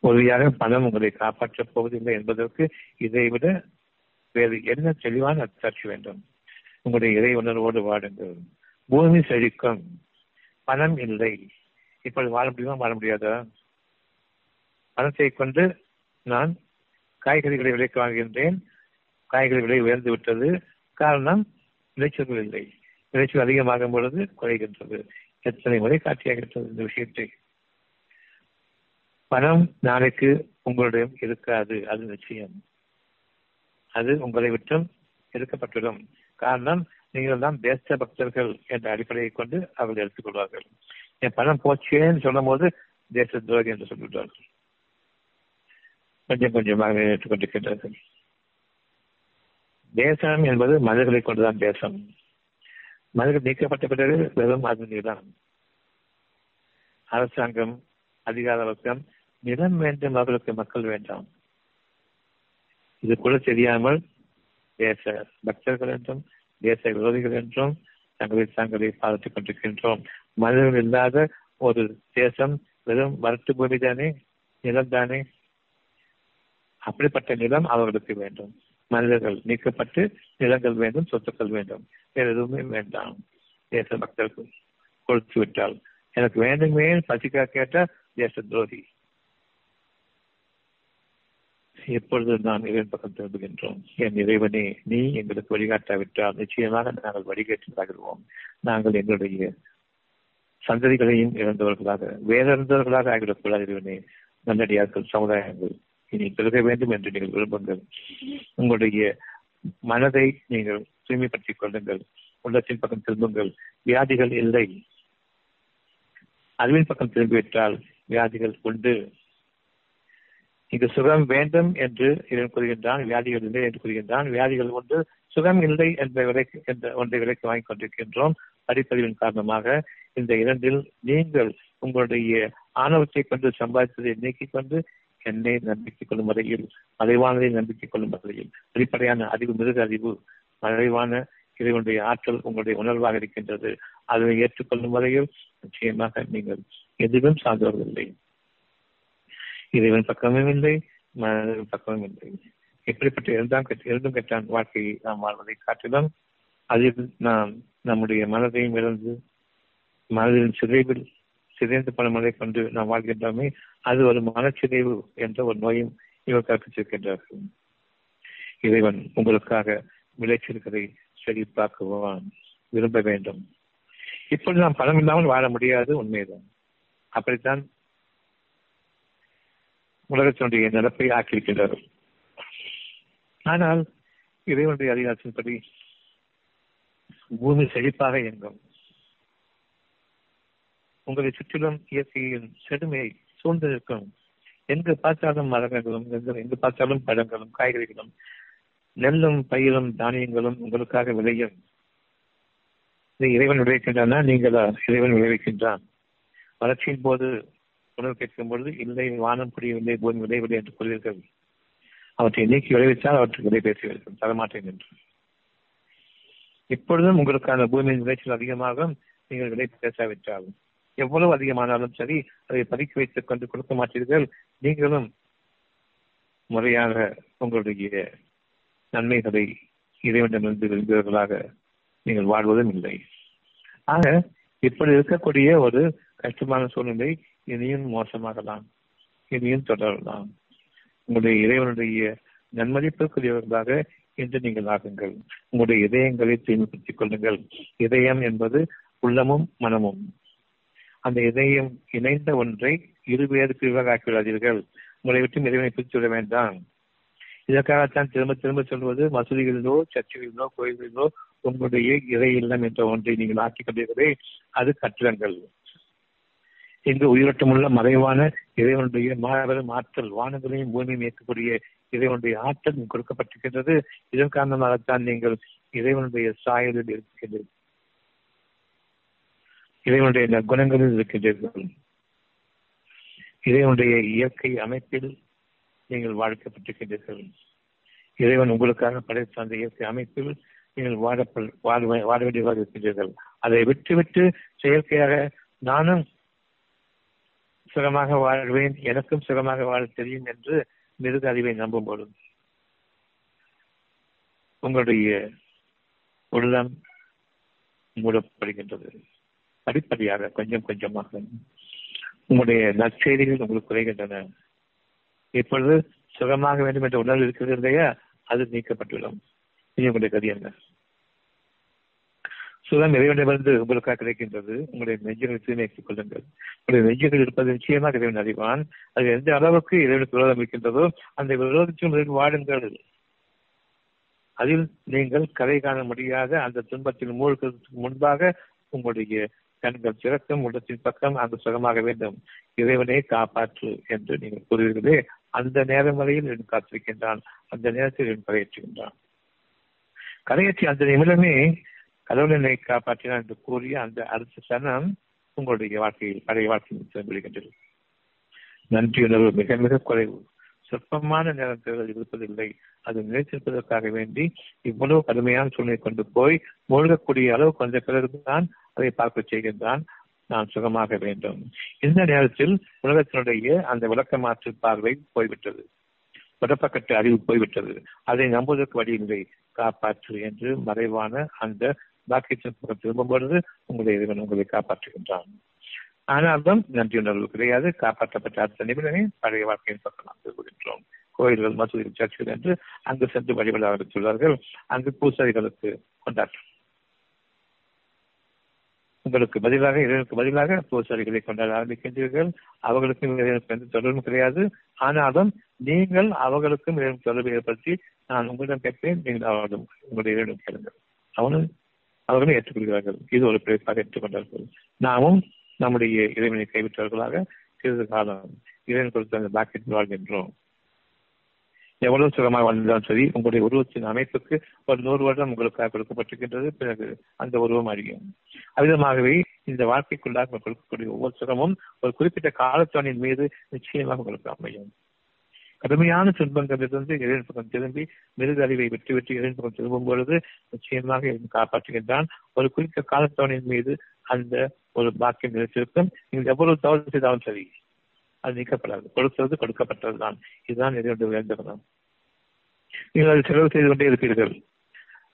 உறுதியாக பணம் உங்களை காப்பாற்றப் போவதில்லை என்பதற்கு இதை விட வேறு என்ன தெளிவான அத்தாட்சி வேண்டும்? உங்களுடைய இறை உணர்வோடு வாடுங்கள் பூமி செழிக்கும். பணம் இல்லை. இப்பொழுது வாழ முடியுமா? வாழ முடியாதா? பணத்தை கொண்டு நான் காய்கறிகளை விலைக்கு வாங்குகின்றேன். காய்கறி விலை உயர்ந்து விட்டது. காரணம் விளைச்சல்கள் இல்லை. விளைச்சல் அதிகமாகும் பொழுது குறைகின்றது. எத்தனை முறை காட்சியாகின்றது இந்த விஷயத்தை. பணம் நாளைக்கு உங்களிடம் இருக்காது. அது நிச்சயம். அது உங்களை விட்டும் எடுக்கப்பட்டுவிடும். காரணம் நீங்கள் தான் தேச பக்தர்கள் என்ற அடிப்படையை கொண்டு அவர்கள் எடுத்துக்கொள்வார்கள் என் பணம் போச்சேன்னு சொல்லும் போது தேச துரோகி என்று சொல்லிவிட்டார்கள். கொஞ்சம் கொஞ்சமாக நிறைவேற்றிக் கொண்டிருக்கின்றார்கள். தேசம் என்பது மனிதர்களை கொண்டுதான் தேசம். மனிதர்கள் நீக்கப்பட்ட பிறகு வெறும் அது நிலம் அரசாங்கம் அதிகார வர்க்கம் நிலம் வேண்டும் அவர்களுக்கு மக்கள் வேண்டாம். இது கூட தெரியாமல் தேச பக்தர்கள் என்றும் தேச விரோதிகள் என்றும் தங்களை தங்களை பார்த்துக் கொண்டிருக்கின்றோம். மனிதர்கள் இல்லாத ஒரு தேசம் வெறும் வரட்டு பூமி தானே நிலம் தானே அப்படிப்பட்ட நிலம் அவர்களுக்கு வேண்டும். மனிதர்கள் நீக்கப்பட்டு நிலங்கள் வேண்டும் சொத்துக்கள் வேண்டும். வேறு எதுவுமே வேண்டாம். தேச மக்களுக்கு கொடுத்து விட்டால் எனக்கு வேண்டுமே பசிக்கா கேட்ட தேச துரோகி. எப்பொழுது நான் இறைவன் பக்கம் திரும்புகின்றோம்? என் இறைவனே நீ எங்களுக்கு வழிகாட்டாவிட்டால் நிச்சயமாக நாங்கள் வழிகேற்றதாகிடுவோம் நாங்கள் எங்களுடைய சந்ததிகளையும் இழந்தவர்களாக வேறிருந்தவர்களாக ஆகிவிடக்கூடாது இறைவனே. நல்லடியார்கள் சமுதாயங்கள் இனி பெருக வேண்டும் என்று நீங்கள் விரும்புங்கள். உங்களுடைய மனதை நீங்கள் தூய்மைப்படுத்திக் கொள்ளுங்கள். உள்ளத்தின் பக்கம் திரும்புங்கள். வியாதிகள் இல்லை. அறிவின் பக்கம் திரும்பிவிட்டால் வியாதிகள் உண்டு. இங்கு சுகம் வேண்டும் என்று இவன் கூறுகின்றான். வியாதிகள் இல்லை என்று கூறுகின்றான். வியாதிகள் உண்டு. சுகம் இல்லை என்ற விலைக்கு என்ற ஒன்றை விலைக்கு வாங்கிக் கொண்டிருக்கின்றோம். படிப்பறிவின் காரணமாக இந்த இரண்டில் நீங்கள் உங்களுடைய ஆணவத்தை கொண்டு சம்பாதித்ததை நீக்கிக் கொண்டு என்னை நம்பிக்கை கொள்ளும் வரையில் மறைவானதை நம்பிக்கை கொள்ளும் வரையில் வெளிப்படையான அறிவு மிருக அறிவு மறைவான இறைவனுடைய ஆற்றல் உங்களுடைய உணர்வாக இருக்கின்றது. அதனை ஏற்றுக்கொள்ளும் வரையில் நிச்சயமாக நீங்கள் எதிலும் சார்ந்தவர்களில்லை இறைவன் பக்கமும் இல்லை மனதின் பக்கமும் இல்லை. எப்படிப்பட்ட இரண்டாம் இரண்டும் கெட்டான் வாழ்க்கையை நாம் வாழ்வதை காட்டிலும் அதில் நாம் நம்முடைய மனதையும் இழந்து மனதின் சிதைவில் சிதைந்து பணமலை கொண்டு நாம் வாழ்கின்றோமே அது ஒரு மனச்சிதைவு என்ற ஒரு நோயும் இவர் கற்பிச்சிருக்கின்றார்கள் இறைவன் உங்களுக்காக விளைச்சல்களை செழிப்பாக்குவான் விரும்ப வேண்டும். இப்பொழுது நாம் பணம் இல்லாமல் வாழ முடியாது உண்மைதான். அப்படித்தான் உலகத்தினுடைய நடப்பை ஆக்கியிருக்கின்றார் ஆனால் இறைவனுடைய அதிகாரத்தின்படி பூமி செழிப்பாக இயங்கும். உங்களை சுற்றிலும் இயற்கையின் செழுமையை சூழ்ந்திருக்கும். எங்கு பார்த்தாலும் மரங்களும் எங்கு பார்த்தாலும் பழங்களும் காய்கறிகளும் நெல்லும் பயிரும் தானியங்களும் உங்களுக்காக விளையும். இதை இறைவன் விளைவிக்கின்றானா? நீங்களா? இறைவன் விளைவிக்கின்றான். வளர்ச்சியின் போது உணவு கேட்கும் பொழுது இல்லை வானம் புரியவில்லை பூமி விளையவில்லை என்று கூறுவீர்கள். அவற்றை நீக்கி விளைவித்தால் அவற்றுக்கு விலை பேசுவீர்கள். தரமாட்டேன் என்று. இப்பொழுதும் உங்களுக்கான பூமியின் விளைச்சல் அதிகமாகும். நீங்கள் விலை பேசாவிட்டாலும். எவ்வளவு அதிகமானாலும் சரி அதை பதுக்கி வைத்துக் கொண்டு கொடுக்க மாட்டீர்கள். நீங்களும் முறையாக உங்களுடைய நன்மைகளை இறைவனிடமிருந்து விரும்பியவர்களாக நீங்கள் வாழ்வதும் இல்லை. ஆக இப்படி இருக்கக்கூடிய ஒரு கஷ்டமான சூழ்நிலை இனியும் மோசமாகலாம். இனியும் தொடரலாம். உங்களுடைய இறைவனுடைய நன்மதிப்பிற்குரியவர்களாக இன்று நீங்கள் ஆகுங்கள். உங்களுடைய இதயங்களை தூய்மைப்படுத்திக் கொள்ளுங்கள். இதயம் என்பது உள்ளமும் மனமும். அந்த இதயம் இணைந்த ஒன்றை இருவேறு பிரிவாக விடாதீர்கள் உங்களை விட்டு இறைவனை பிரித்து விட வேண்டாம். இதற்காகத்தான் திரும்ப திரும்ப சொல்வது மசூதிகளிலோ சர்ச்சைகளிலோ கோயில்களிலோ உங்களுடைய இறை இல்லம் என்ற ஒன்றை நீங்கள் ஆக்கிக் கொண்டீர்களே அது கட்டிடங்கள். இங்கு உயிரோட்டமுள்ள மறைவான இறைவனுடைய மாபெரும் ஆற்றல் வானங்களையும் பூமியும் இயக்கக்கூடிய இறைவனுடைய ஆற்றல் கொடுக்கப்பட்டிருக்கின்றது. இதன் காரணமாகத்தான் நீங்கள் இறைவனுடைய சாயலில் இருக்கின்றீர்கள். இறைவனுடைய குணங்களில் இருக்கின்றீர்கள் இறைவனுடைய இயற்கை அமைப்பில் நீங்கள் வாழ்க்கப்பட்டிருக்கின்றீர்கள். இறைவன் உங்களுக்காக படைத்த அந்த இயற்கை அமைப்பில் நீங்கள் வாழ வாழ வேண்டியதாக இருக்கின்றீர்கள். அதை விட்டுவிட்டு செயற்கையாக நானும் சுகமாக வாழ்வேன் எனக்கும் சுகமாக வாழ தெரியும் என்று மிருக அறிவை நம்பும் பொழுது உங்களுடைய உள்ளம் மூடப்படுகின்றது. படிப்படியாக கொஞ்சம் கொஞ்சமாக உங்களுடைய நற்செய்திகள் உங்களுக்கு குறைகின்றன. இப்பொழுது சுகமாக வேண்டும் என்ற உணர்வு இருக்கிறது இல்லையா? அது நீக்கப்பட்டுவிடும். இனி உங்களுடைய கதி என்ன? சுகம் இறைவனிடமிருந்து உங்களுக்காக கிடைக்கின்றது. உங்களுடைய நெஞ்சுகளை தூய்மையாக்கிக் கொள்ளுங்கள் உங்களுடைய நெஞ்சுகள் இருப்பது நிச்சயமாக இறைவன் அறிவான். அது எந்த அளவுக்கு இறைவனுக்கு விரோதம் இருக்கின்றதோ அந்த விரோதத்தில் வாடுங்கள் அதில் நீங்கள் கரை காண முடியாத அந்த துன்பத்தில் மூழ்கிறதுக்கு முன்பாக உங்களுடைய கண்கள் சிறக்கும் உள்ளத்தின் பக்கம் அந்த சுகமாக வேண்டும். இறைவனை காப்பாற்று என்று நீங்கள் கூறுவீர்களே அந்த நேரம் வரையில் இவன் காத்திருக்கின்றான். அந்த நேரத்தில் இவன் கரையேற்றுகின்றான் கரையேற்றி அந்த நிமிடமே கடவுளனை காப்பாற்றினான் என்று கூறிய அந்த அடுத்த சனம் உங்களுடைய வாழ்க்கையில் பழைய வாழ்க்கையில் திரும்பிடுகின்றது நன்றியுணர்வு மிக மிக குறைவு. சொற்பமான நேரத்தில் இருப்பதில்லை. அது நிலைத்திருப்பதற்காக வேண்டி இவ்வளவு கடுமையான சூழ்நிலை கொண்டு போய் மூழ்கக்கூடிய அளவு கொஞ்ச பிறகுதான் அதை பார்க்க செய்கின்றான். நான் சுகமாக வேண்டும். இந்த நேரத்தில் உலகத்தினுடைய அந்த விளக்க மாற்று பார்வை போய்விட்டது. தொடப்பக்கட்டு அறிவு போய்விட்டது. அதை நம்புவதற்கு வழியில்லை காப்பாற்று என்று மறைவான அந்த பாக்கியத்தின் திரும்பும் பொழுது உங்களுடைய இறைவன் உங்களை காப்பாற்றுகின்றான். ஆனாலும் நன்றி உணர்வு கிடையாது. காப்பாற்றப்பட்ட அடுத்த நிமிடமே பழைய வாழ்க்கையின் பக்கம் நாம் திரும்புகின்றோம் கோயில்கள் மசூதி சர்ச்சுகள் என்று அங்கு சென்று வழிபட ஆரம்பித்துள்ளார்கள் அங்கு பூசாரிகளுக்கு கொண்டாட்டம். உங்களுக்கு பதிலாக இறைவனுக்கு பதிலாக பூசாரிகளை கொண்டாட ஆரம்பிக்கின்றீர்கள். அவர்களுக்கும் இறைவனுக்கு எந்த தொடர்பும் கிடையாது. ஆனாலும் நீங்கள் அவர்களுக்கும் இறைவன் தொடர்பு ஏற்படுத்தி நான் உங்களிடம் கேட்பேன் நீங்கள் அவர்களும் உங்களுடைய இறைவனும் கேளுங்கள். அவனும் அவர்களும் ஏற்றுக்கொள்கிறார்கள். இது ஒரு பிழைப்பாக ஏற்றுக்கொண்டார்கள். நாமும் நம்முடைய இறைவனை கைவிட்டவர்களாக சிறிது காலம் இறைவன் கொடுத்த அந்த பாக்கெட் வாழ்கின்றோம். எவ்வளவு சுகமாக வாழ்ந்தாலும் சரி உங்களுடைய உருவத்தின் அமைப்புக்கு ஒரு நூறு வருடம் உங்களுக்காக கொடுக்கப்பட்டிருக்கின்றது. பிறகு அந்த உருவம் அறியும். அவ்விதமாகவே இந்த வாழ்க்கைக்குள்ளாக கொடுக்கக்கூடிய ஒவ்வொரு சுகமும் ஒரு குறிப்பிட்ட காலத்தோனின் மீது நிச்சயமாக உங்களுக்கு அமையும். கடுமையான துன்பங்களிலிருந்து இறைவன் பக்கம் திரும்பி மிருக அறிவை விட்டு விட்டு இறைவன் பக்கம் திரும்பும் பொழுது நிச்சயமாக காப்பாற்றுகின்றான். ஒரு குறிப்பிட்ட காலத்தோனின் மீது அந்த ஒரு பாக்கியம் நிலைத்திருக்கும் நீங்கள் எவ்வளவு தவறு செய்தாலும் சரி அது நீக்கப்படாது. கொடுக்கிறது கொடுக்கப்பட்டதுதான். இதுதான் இறைவனுடைய வேண்டுகோள். நீங்கள் அதை செலவு செய்து கொண்டே இருப்பீர்கள்.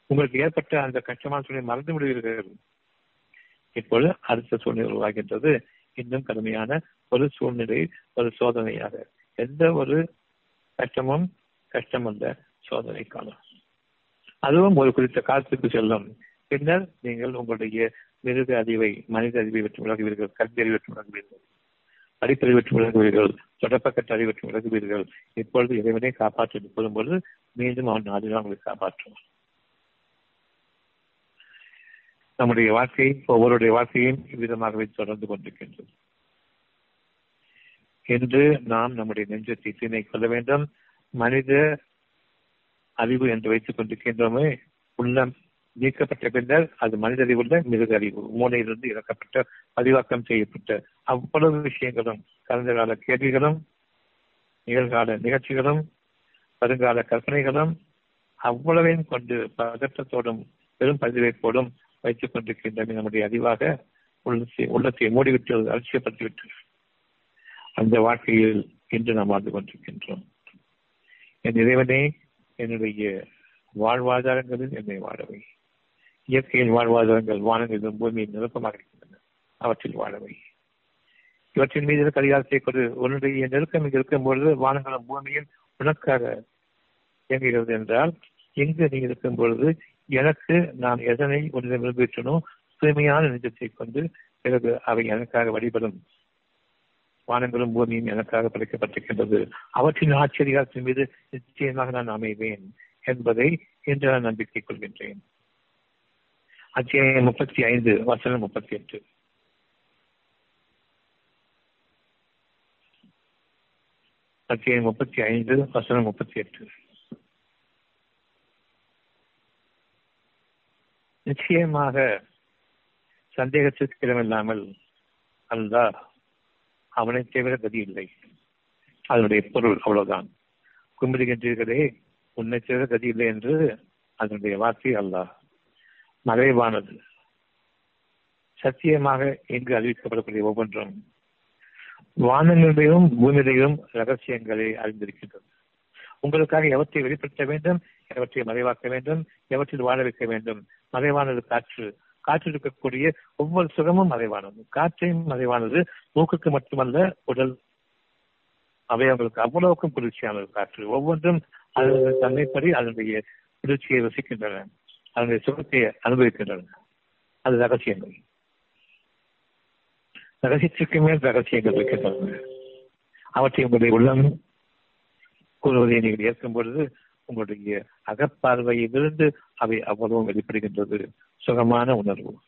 உங்களுக்கு ஏற்பட்ட அந்த கஷ்டமான சூழ்நிலை மறந்து விடுவீர்கள். இப்பொழுது அடுத்த சூழ்நிலை உருவாகின்றது. இன்னும் கடுமையான ஒரு சூழ்நிலை ஒரு சோதனையாக. எந்த ஒரு கஷ்டமும் கஷ்டமல்ல சோதனை காலம் அதுவும் ஒரு குறித்த காலத்துக்கு செல்லும். பின்னர் நீங்கள் உங்களுடைய மிருக அறிவை மனித அறிவை வெற்றி விலகுவீர்கள் கல்வி அறிவு வெற்றி விலகுவீர்கள் அடிப்படை வெற்றி விலகுவீர்கள் தொடப்பக்கட்ட அறிவற்று விலகுவீர்கள் இப்பொழுது இறைவனை காப்பாற்றி பொழுது மீண்டும் அவன் நாடுதான் உங்களை காப்பாற்றும் நம்முடைய வாழ்க்கை ஒவ்வொருடைய வாழ்க்கையும் இவ்விதமாகவே தொடர்ந்து கொண்டிருக்கின்றது. என்று நாம் நம்முடைய நெஞ்சத்தை தீனை கொள்ள வேண்டும். மனித அறிவு என்று வைத்துக் கொண்டிருக்கின்றோமே உள்ளம் நீக்கப்பட்ட பின்னர் அது மனித அறிவுள்ள மிருக அறிவு மூளையிலிருந்து இறக்கப்பட்ட பதிவாக்கம் செய்யப்பட்ட அவ்வளவு விஷயங்களும் கடந்த கால கேள்விகளும் நிகழ்கால நிகழ்ச்சிகளும் வருங்கால கற்பனைகளும் அவ்வளவையும் கொண்டு பதற்றத்தோடும் பெரும் பதிவைப்போடும் வைத்துக் கொண்டிருக்கின்றன. நம்முடைய அறிவாக உள்ளத்தை உள்ளத்தை மூடிவிட்டு அலட்சியப்படுத்திவிட்டு அந்த வாழ்க்கையில் இன்று நாம் வாழ்ந்து கொண்டிருக்கின்றோம். என் இறைவனே என்னுடைய வாழ்வாதாரங்களில் என்னை வாழவை இயற்கையின் வாழ்வாதாரங்கள் வானங்களிலும் பூமியின் நிரப்பமாக இருக்கின்றன. அவற்றில் வாழவை. இவற்றின் மீது இருக்க அதிகாரத்தை கொண்டு உன்னுடைய நெருக்கம் இங்கு இருக்கும் பொழுது வானங்களும் பூமியும் உனக்காக இயங்குகிறது என்றால் எங்கு நீ இருக்கும் பொழுது எனக்கு நான் எதனை உன்னிடம் விரும்பிட்டனோ தூய்மையான நெஞ்சத்தை கொண்டு பிறகு அவை எனக்காக வழிபடும். வானங்களும் பூமியும் எனக்காக படைக்கப்பட்டிருக்கின்றது. அவற்றின் ஆச்சரியத்தின் மீது நிச்சயமாக நான் அமைவேன் என்பதை இன்று நான் நம்பிக்கை கொள்கின்றேன். அத்தியாயம் முப்பத்தி ஐந்து வசனம் முப்பத்தி எட்டு. அத்தியாயம் முப்பத்தி ஐந்து வசனம் முப்பத்தி எட்டு. நிச்சயமாக சந்தேகத்திற்கு இடமில்லாமல் அல்லா அவனை தவிர கதி இல்லை. அதனுடைய பொருள் அவ்வளவுதான். கும்பிடுகின்றீர்களே உன்னை தவிர கதி இல்லை என்று அதனுடைய வார்த்தை அல்லாஹ் மறைவானது. சத்தியமாக இங்கு அறிவிக்கப்படக்கூடிய ஒவ்வொன்றும் வானங்களிலும் பூமியிலையும் ரகசியங்களை அறிந்திருக்கின்றது. உங்களுக்காக எவற்றை வெளிப்படுத்த வேண்டும் எவற்றை மறைவாக்க வேண்டும் எவற்றில் வாழ வைக்க வேண்டும்? மறைவானது காற்று. காற்று இருக்கக்கூடிய ஒவ்வொரு சுகமும் மறைவானது. காற்றையும் மறைவானது மூக்குக்கு மட்டுமல்ல உடல் அவயவங்களுக்கு அவ்வளவுக்கும் குளிர்ச்சியானது காற்று. ஒவ்வொன்றும் அதனுடைய தன்மைப்படி அதனுடைய குளிர்ச்சியை ரசிக்கின்றன. அதனுடைய சுகத்தை அனுபவிக்கின்றன அது ரகசியங்கள். ரகசியத்திற்கு மேல் ரகசியங்கள் இருக்கின்றன. அவற்றை உங்களுடைய உள்ளம் கூறுவதை நீங்கள் ஏற்கும் பொழுது உங்களுடைய அகப்பார்வையிலிருந்து அவை அவ்வளவும் வெளிப்படுகின்றது. சுகமான உணர்வு.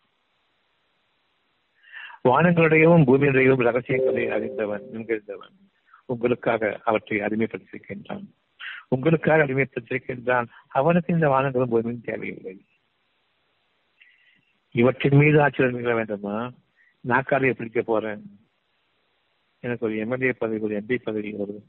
வானங்களுடையவும் பூமியுடையவும் ரகசியங்களை அறிந்தவன் என்கின்றவன் உங்களுக்காக அவற்றை அடிமைப்படுத்தியிருக்கின்றான். உங்களுக்காக அடிமைப்பட்டிருக்கின்றான் அவனுக்கு இந்த வானங்களும் பூமியும் தேவையில்லை. இவற்றின் மீது ஆச்சரியம் நிகழ வேண்டுமா? நாக்காலையை பிடிக்க போறேன். எனக்கு ஒரு எம்எல்ஏ பதவி ஒரு எம்பி பதவி ஒரு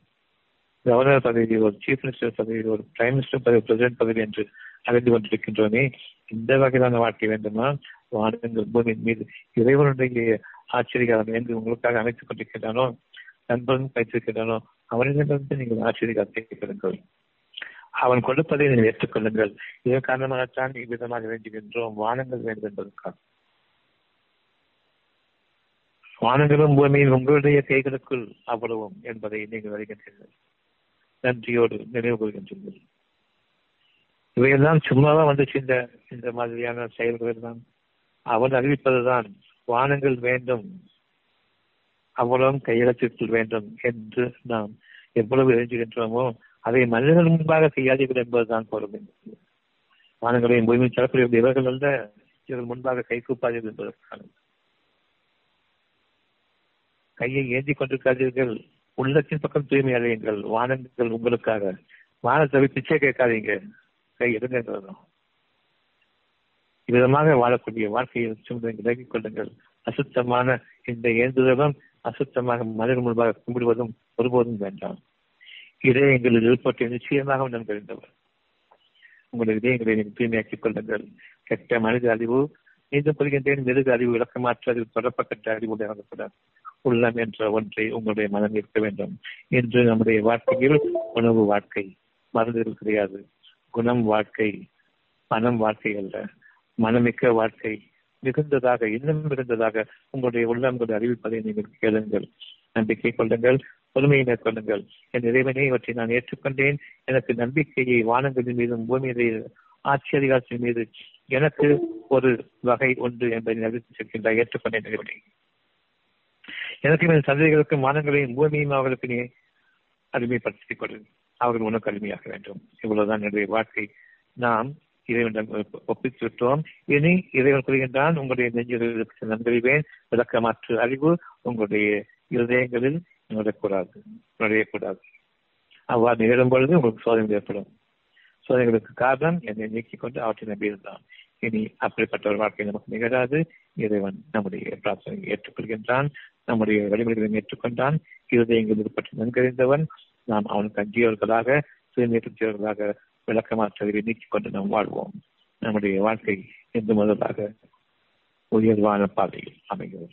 கவர்னர் பதவி ஒரு சீஃப் மினிஸ்டர் பதவி ஒரு பிரைம் மினிஸ்டர் பதவி பிரசிடென்ட் பதவி என்று அறிந்து கொண்டிருக்கின்றோமே இந்த வகையிலான வாழ்க்கை வேண்டுமா? வானங்கள் பூமியின் மீது இறைவனுடைய ஆச்சரியம் என்று உங்களுக்காக அமைத்துக் கொண்டிருக்கின்றானோ? நண்பன் வைத்திருக்கிறானோ அவனிடமிருந்து நீங்கள் ஆச்சரியத்தை பெறுங்கள் அவன் கொடுப்பதை நீங்கள் ஏற்றுக்கொள்ளுங்கள். இதன் காரணமாகத்தான் இவ்விதமாக வேண்டுகின்றோம். வானங்கள் வேண்டும் என்பதற்காக. வானங்களும் பூமியும் உங்களுடைய கைகளுக்குள் அவ்வளவும் என்பதை நீங்கள் அறிகின்றீர்கள். நன்றியோடு நினைவு கொள்கின்றீர்கள் இவையெல்லாம் சும்மாவா வந்துச்சு இந்த இந்த மாதிரியான செயல்கள் எல்லாம் அவன் அறிவிப்பதுதான். வானங்கள் வேண்டும். அவ்வளவும் கையகத்திற்குள் வேண்டும் என்று நாம் எவ்வளவு எழுதுகின்றோமோ அதை மனிதர்கள் முன்பாக செய்யாதீர்கள் என்பதுதான் பொருள் வானங்களையும் பூமியில் தரக்கூடிய இவர்கள் அல்ல இவர்கள் முன்பாக கை கூப்பாதீர்கள் என்பதற்கான. கையை ஏந்தி கொண்டிருக்காதீர்கள் உள்ளத்தின் பக்கம் தூய்மை அடையுங்கள் வானங்கள் உங்களுக்காக. வானத்தை பிச்சை கேட்காதீங்க கை எடுங்கிறதும் விதமாக வாழக்கூடிய வாழ்க்கையில் சும்மா விலகிக் கொள்ளுங்கள். அசுத்தமான இந்த ஏந்துதலும் அசுத்தமாக மனிதர் முன்பாக கும்பிடுவதும் ஒருபோதும் வேண்டாம். இதே எங்களில் இருப்பற்றை நிச்சயமாக நான் தெரிந்தவர் உங்களுடைய இதயங்களை நீங்கள் தூய்மையாக்கிக் கொள்ளுங்கள். கெட்ட மனித அறிவு மீண்டும் கொள்கின்றேன் மிருக அறிவு விளக்கமாற்ற அறிவு தொடர்பக்கட்ட அறிவு வழங்கப்படாது. உள்ளம் என்ற ஒன்றை உங்களுடைய மனம் இருக்க வேண்டும். என்று நம்முடைய வாழ்க்கையில் உணவு வாழ்க்கை மருந்துகள் கிடையாது. குணம் வாழ்க்கை மனம் வாழ்க்கை அல்ல. மனமிக்க வாழ்க்கை மிகுந்ததாக இன்னும் மிகுந்ததாக உங்களுடைய உள்ளங்களை அறிவிப்பதை நீங்கள் கேளுங்கள். நம்பிக்கை கொள்ளுங்கள் பொறுமையை மேற்கொள்ளுங்கள். என் இறைவனை இவற்றை நான் ஏற்றுக்கொண்டேன். எனக்கு நம்பிக்கையை வானங்களின் மீதும் பூமியிலே ஆட்சியதிகாரத்தின் மீது எனக்கு ஒரு வகை உண்டு என்பதை அறிவித்து செல்கின்ற ஏற்றுக்கொண்டேன் இறைவனை. எனக்கு என் சந்ததிகளுக்கு வானங்களையும் பூமியும் அவர்களுக்கு நீ அடிமைப்படுத்திக் கொடு அவர்கள் உனக்கு அடிமையாக வேண்டும். இவ்வளவுதான் என்னுடைய வாழ்க்கை. நாம் இறைவனிடம் ஒப்பித்து விட்டோம் இனி இறைவன் கூறுகின்றான் உங்களுடைய நெஞ்சிற்கு நன்கறிவேன். விளக்கமாற்று அறிவு உங்களுடைய இருதயங்களில் நுழையக்கூடாது நுழையக்கூடாது. அவ்வாறு நிகழும் பொழுது உங்களுக்கு சோதனை ஏற்படும். சோதனைகளுக்கு காரணம் என்னை நீக்கிக் கொண்டு அவற்றை நம்பியிருந்தான். இனி அப்படிப்பட்ட ஒரு வாழ்க்கை நமக்கு நிகழாது. இறைவன் நம்முடைய பிரார்த்தனை ஏற்றுக்கொள்கின்றான் நம்முடைய வழிமுறைகளை ஏற்றுக்கொண்டான். இருதயங்கள் பற்றி நன்கறிந்தவன் நாம் அவனுக்கு அஞ்சியவர்களாக சுயநீட்டவர்களாக விளக்கமாற்றதை நீக்கிக் கொண்டு நாம் வாழ்வோம். நம்முடைய வாழ்க்கை இந்து முதலாக உயர்வான பாதையில் அமைகிறது.